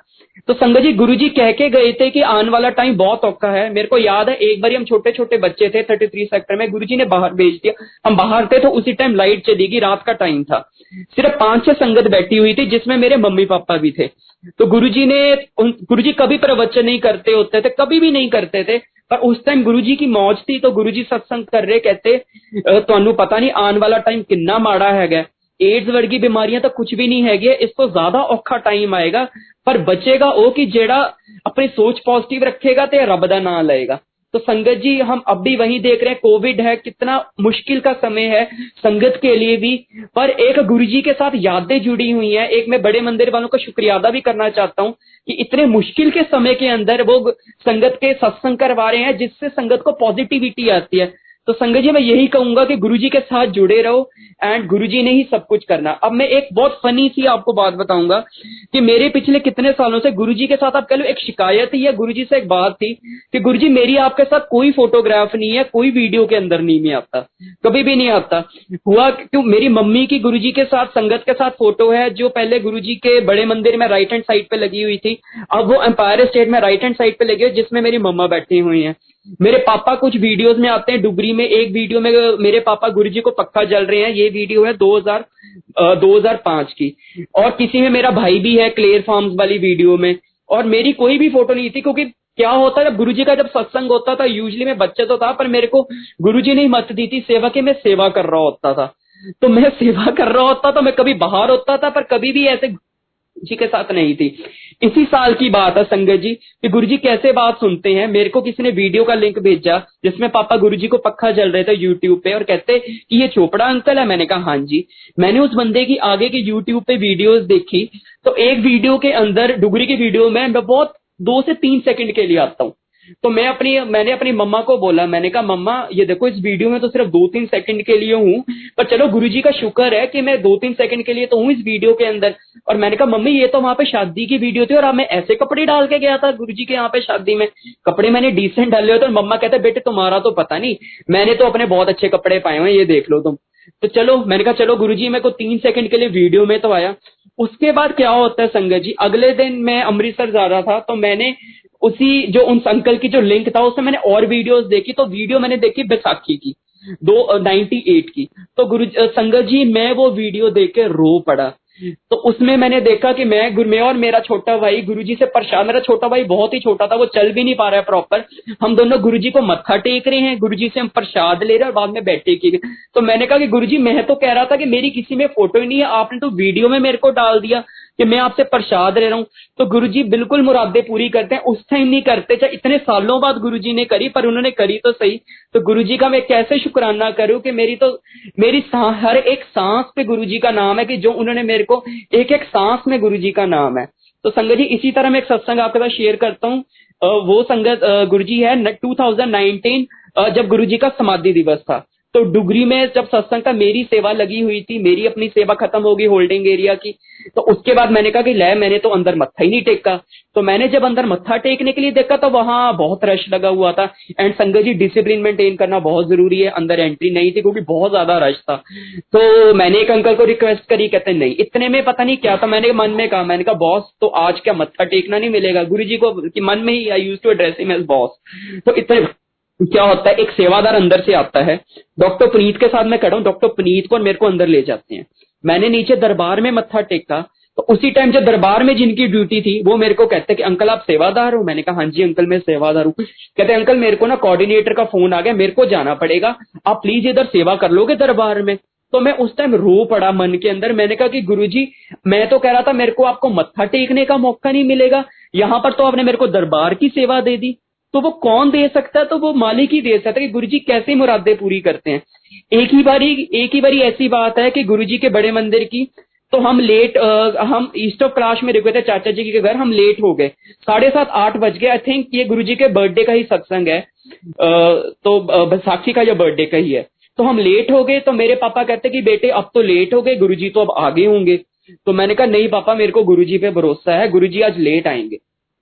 तो संगत जी गुरु जी कह के गए थे कि आने वाला टाइम बहुत औखा है। मेरे को याद है, एक बार हम छोटे छोटे बच्चे थे थर्टी थ्री सेक्टर में गुरु जी ने बाहर भेज दिया। हम बाहर थे तो उसी टाइम लाइट चली गई, रात का टाइम था। सिर्फ़ पाँच छह संगत बैठी हुई थी, जिसमें मेरे मम्मी पापा भी थे। तो गुरु जी ने गुरु जी कभी प्रवचन नहीं करते होते थे, कभी भी नहीं करते थे। ਪਰ ਉਸ ਟਾਈਮ ਗੁਰੂ ਜੀ ਕੀ ਮੌਜ ਸੀ ਤਾਂ ਗੁਰੂ ਜੀ ਸਤਸੰਗ ਕਰ ਰਹੇ ਕਹਤੇ ਤੁਹਾਨੂੰ ਪਤਾ ਨਹੀਂ ਆਉਣ ਵਾਲਾ ਟਾਈਮ ਕਿੰਨਾ ਮਾੜਾ ਹੈਗਾ ਏਡਸ ਵਰਗੀ ਬਿਮਾਰੀਆਂ ਤਾਂ ਕੁਝ ਵੀ ਨਹੀਂ ਹੈਗੀਆਂ ਇਸ ਤੋਂ ਜ਼ਿਆਦਾ ਔਖਾ ਟਾਈਮ ਆਏਗਾ ਪਰ ਬਚੇਗਾ ਉਹ ਕਿ ਜਿਹੜਾ ਆਪਣੀ ਸੋਚ ਪੋਜ਼ਿਟਿਵ ਰੱਖੇਗਾ ਤੇ ਰੱਬ ਦਾ ਨਾਮ ਲਏਗਾ तो संगत जी, हम अब भी वही देख रहे हैं कोविड है, कितना मुश्किल का समय है संगत के लिए भी। पर एक गुरु जी के साथ यादें जुड़ी हुई हैं। एक मैं बड़े मंदिर वालों का शुक्रिया अदा भी करना चाहता हूँ कि इतने मुश्किल के समय के अंदर वो संगत के सत्संग करवा रहे हैं, जिससे संगत को पॉजिटिविटी आती है। तो संगत जी, मैं यही कहूँगा कि गुरुजी के साथ जुड़े रहो एंड गुरुजी ने ही सब कुछ करना। अब मैं एक बहुत फनी सी आपको बात बताऊँगा कि मेरे पिछले कितने सालों से गुरुजी के साथ आप कह लो एक शिकायत ही है गुरुजी से एक बात थी कि गुरुजी, मेरी आपके साथ कोई फोटोग्राफ नहीं है, कोई वीडियो के अंदर नहीं, मैं आता कभी भी नहीं आता हुआ क्यों? मेरी मम्मी की गुरु जी के साथ, संगत के साथ फ़ोटो है जो पहले गुरु जी के बड़े मंदिर में राइट हैंड साइड पे लगी हुई थी, अब वो एम्पायर स्टेट में राइट हैंड साइड पे लगी हुई जिसमें मेरी मम्मा बैठी हुई है। मेरे पापा कुछ वीडियोस में आते हैं डुगरी में एक वीडियो में, मेरे पापा गुरुजी को पक्का जल रहे हैं, ये वीडियो है 2000 2005 की। और किसी में मेरा भाई भी है क्लेयर फार्म्स वाली वीडियो में। और मेरी कोई भी फ़ोटो नहीं थी, क्योंकि क्या होता है जब गुरुजी का जब सत्संग होता था यूजली मैं बच्चे तो था, पर मेरे को गुरुजी ने मत दी थी सेवा के मैं सेवा कर रहा होता था। तो मैं सेवा कर रहा होता तो मैं कभी बाहर होता था, पर कभी भी ऐसे जी के साथ नहीं थी। इसी साल की बात है संगत जी, कि गुरुजी कैसे बात सुनते हैं, मेरे को किसी ने वीडियो का लिंक भेजा, जिसमें पापा गुरु जी को पक्का जल रहे थे यूट्यूब पे, और कहते कि ये चोपड़ा अंकल है। मैंने कहा हाँ जी। मैंने उस बंदे की आगे की यूट्यूब पे वीडियोस देखी तो एक वीडियो के अंदर, डुगरी की वीडियो में मैं बहुत दो से तीन सेकंड के लिए आता हूँ। तो मैं अपनी, मैंने अपनी मम्मा को बोला, मैंने कहा, मम्मा, ये देखो, इस वीडियो में तो सिर्फ़ दो तीन सेकंड के लिए हूँ, पर चलो, गुरुजी का शुक्र है कि मैं दो तीन सेकंड के लिए तो हूँ इस वीडियो के अंदर। और मैंने कहा, मम्मी, ये तो वहाँ पे शादी की वीडियो थी और मैं ऐसे कपड़े डाल के गया था गुरु के यहाँ पे शादी में। कपड़े मैंने डिसेंट डाले होते और मम्मा कहते, बेटे, तुम्हारा तो पता नहीं, मैंने तो अपने बहुत अच्छे कपड़े पाए हुए ये देख लो तुम। तो चलो, मैंने कहा, चलो गुरुजी, मेरे को तीन सेकंड के लिए वीडियो में तो आया। उसके बाद क्या होता है, संगत जी, अगले दिन मैं अमृतसर जा रहा था तो मैंने उसी जो उन अंकल की जो लिंक था, उसमें मैंने और वीडियोस देखी तो वीडियो मैंने देखी बैसाखी की दो नाइनटी एट की। तो गुरु संगत जी, मैं वो वीडियो देख के रो पड़ा। तो उसमें मैंने देखा कि मैं मैं और मेरा छोटा भाई गुरुजी से परेशान, मेरा छोटा भाई बहुत ही छोटा था, वो चल भी नहीं पा रहा है प्रॉपर हम दोनों गुरुजी को मत्था टेक रहे हैं गुरुजी से हम प्रसाद ले रहे हैं और बाद में बैठे की तो मैंने कहा कि गुरुजी मैं तो कह रहा था कि मेरी किसी में फ़ोटो ही नहीं है, आपने तो वीडियो में मेरे को डाल दिया। कि मैं आपसे प्रसाद ले रहा हूँ। तो गुरु जी बिल्कुल मुरादे पूरी करते हैं। उस टाइम नहीं करते। चाहे इतने सालों बाद गुरु जी ने करी, पर उन्होंने करी तो सही। तो गुरु जी का मैं कैसे शुक्राना करूँ कि मेरी तो मेरी हर एक सांस पे गुरु जी का नाम है कि जो उन्होंने मेरे को एक एक सांस में गुरु जी का नाम है। तो संगत जी, इसी तरह मैं एक सत्संग आपके साथ शेयर करता हूँ। वो संगत गुरु जी है 2019 जब गुरु जी का समाधि दिवस था। तो डुगरी में जब सत्संग का मेरी सेवा लगी हुई थी, मेरी अपनी सेवा खत्म होगी होल्डिंग एरिया की तो उसके बाद मैंने कहा कि ले, मैंने तो अंदर मत्था ही नहीं टेका। तो मैंने जब अंदर मत्था टेकने के लिए देखा तो वहाँ बहुत रश लगा हुआ था। एंड संगत जी डिसिप्लिन मेंटेन करना बहुत ज़रूरी है। अंदर एंट्री नहीं थी, क्योंकि बहुत ज़्यादा रश था। तो मैंने एक अंकल को रिक्वेस्ट करी, कहते, नहीं, इतने में पता नहीं क्या था। मैंने मन में कहा मैंने कहा, बॉस तो आज क्या मत्था टेकना नहीं मिलेगा? गुरु जी को मन में ही I use to address him as boss तो इतने क्या होता है? एक सेवादार अंदर से आता है। डॉक्टर पुनीत के साथ मैं खड़ा हूँ। डॉक्टर पुनीत को और मेरे को अंदर ले जाते हैं। मैंने नीचे दरबार में मत्था टेका। तो उसी टाइम जो दरबार में जिनकी ड्यूटी थी, वो मेरे को कहते हैं कि, अंकल, आप सेवादार हो? मैंने कहा हाँ जी, अंकल, मैं सेवादार हूँ। कहते अंकल, मेरे को ना कोऑर्डिनेटर का फ़ोन आ गया। मेरे को जाना पड़ेगा। आप प्लीज़ इधर सेवा कर लोगे दरबार में? तो मैं उस टाइम रो पड़ा मन के अंदर। मैंने कहा कि, गुरुजी, मैं तो कह रहा था, मेरे को आपको मत्था टेकने का मौका नहीं मिलेगा। यहाँ पर तो आपने मेरे को दरबार की सेवा दे दी। तो वो कौन दे सकता है? तो वो मालिक ही दे सकता है कि गुरु जी कैसे मुरादे पूरी करते हैं? एक ही बारी एक ही बारी ऐसी बात है कि गुरु जी के बड़े मंदिर की तो हम लेट आ, हम ईस्ट ऑफ़ क्लास में रुके थे चाचा जी के घर हम लेट हो गए। साढ़े सात आठ बज गए। आई थिंक ये गुरु जी के बर्थडे का ही सत्संग है। आ, तो बैसाखी का जो बर्थडे का ही है। तो हम लेट हो गए तो मेरे पापा कहते कि बेटे अब तो लेट हो गए गुरुजी तो अब आगे होंगे। तो मैंने कहा नहीं पापा मेरे को गुरुजी पे भरोसा है गुरुजी आज लेट आएँगे।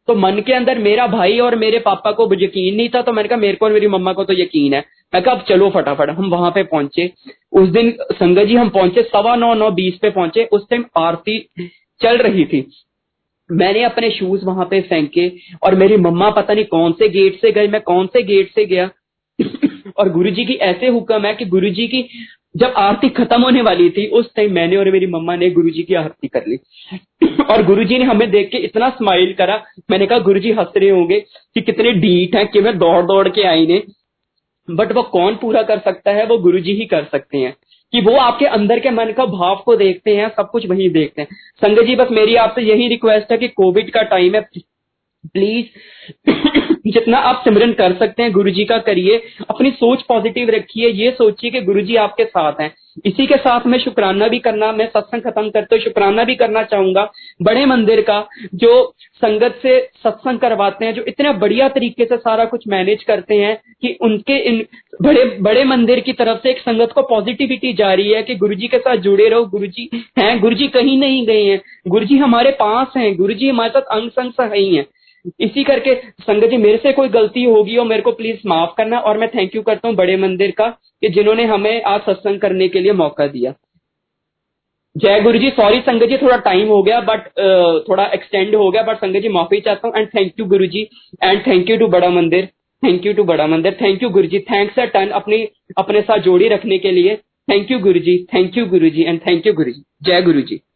तो मन के अंदर मेरा भाई और मेरे पापा को यकीन नहीं था तो मैंने कहा, मेरे को और मेरी मम्मा को तो यकीन है। मैं कहा, अब चलो फटाफट, हम वहाँ पे पहुँचे। उस दिन संगत जी, हम पहुँचे, सवा नौ नौ बीस पे पहुँचे। उस टाइम आरती चल रही थी। मैंने अपने शूज़ वहाँ पे फेंके और मेरी मम्मा पता नहीं कौन से गेट से गए मैं कौन से गेट से गया। और गुरुजी की ऐसे हुक्म है कि गुरुजी की जब आरती खत्म होने वाली थी, उस टाइम मैंने और मेरी मम्मा ने गुरुजी की आरती कर ली। और गुरुजी ने हमें देख के इतना स्माइल करा। मैंने कहा, गुरुजी, हंस रहे होंगे कि कितने डीट हैं, कि मैं दौड़ दौड़ के आई ने। बट वो कौन पूरा कर सकता है? वो गुरुजी ही कर सकते हैं। कि वो आपके अंदर के मन का भाव को देखते हैं, सब कुछ वही देखते हैं। संगत जी, बस मेरी आपसे यही रिक्वेस्ट है कि कोविड का टाइम है प्लीज़ जितना आप सिमरन कर सकते हैं गुरु जी का करिए, अपनी सोच पॉजिटिव रखिए, ये सोचिए कि गुरु जी आपके साथ हैं। इसी के साथ मैं शुक्राना भी करना, मैं सत्संग खत्म करते हुए शुक्राना भी करना चाहूँगा बड़े मंदिर का, जो संगत से सत्संग करवाते हैं, जो इतने बढ़िया तरीके से सारा कुछ मैनेज करते हैं कि उनके इन बड़े बड़े मंदिर की तरफ़ से एक संगत को पॉजिटिविटी जा रही है कि गुरुजी के साथ जुड़े रहो, गुरुजी हैं, गुरुजी कहीं नहीं गए हैं, गुरुजी हमारे पास हैं, गुरुजी हमारे साथ अंग संग सही हैं। इसी करके संगत जी, मेरे से कोई गलती होगी और मेरे को प्लीज़ माफ़ करना और मैं थैंक यू करता हूँ बड़े मंदिर का कि जिन्होंने हमें आज सत्संग करने के लिए मौका दिया। जय गुरु जी सॉरी संगत जी, थोड़ा टाइम हो गया बट थोड़ा एक्सटेंड हो गया बट संगत जी, माफ़ी चाहता हूँ and thank you Guru ji and thank you to Bada Mandir thank you to Bada Mandir thank you Guru ji thanks a ton अपनी, अपने साथ जोड़ी रखने के लिए। Thank you Guru ji thank you Guru ji and thank you Guru जी जय गुरु जी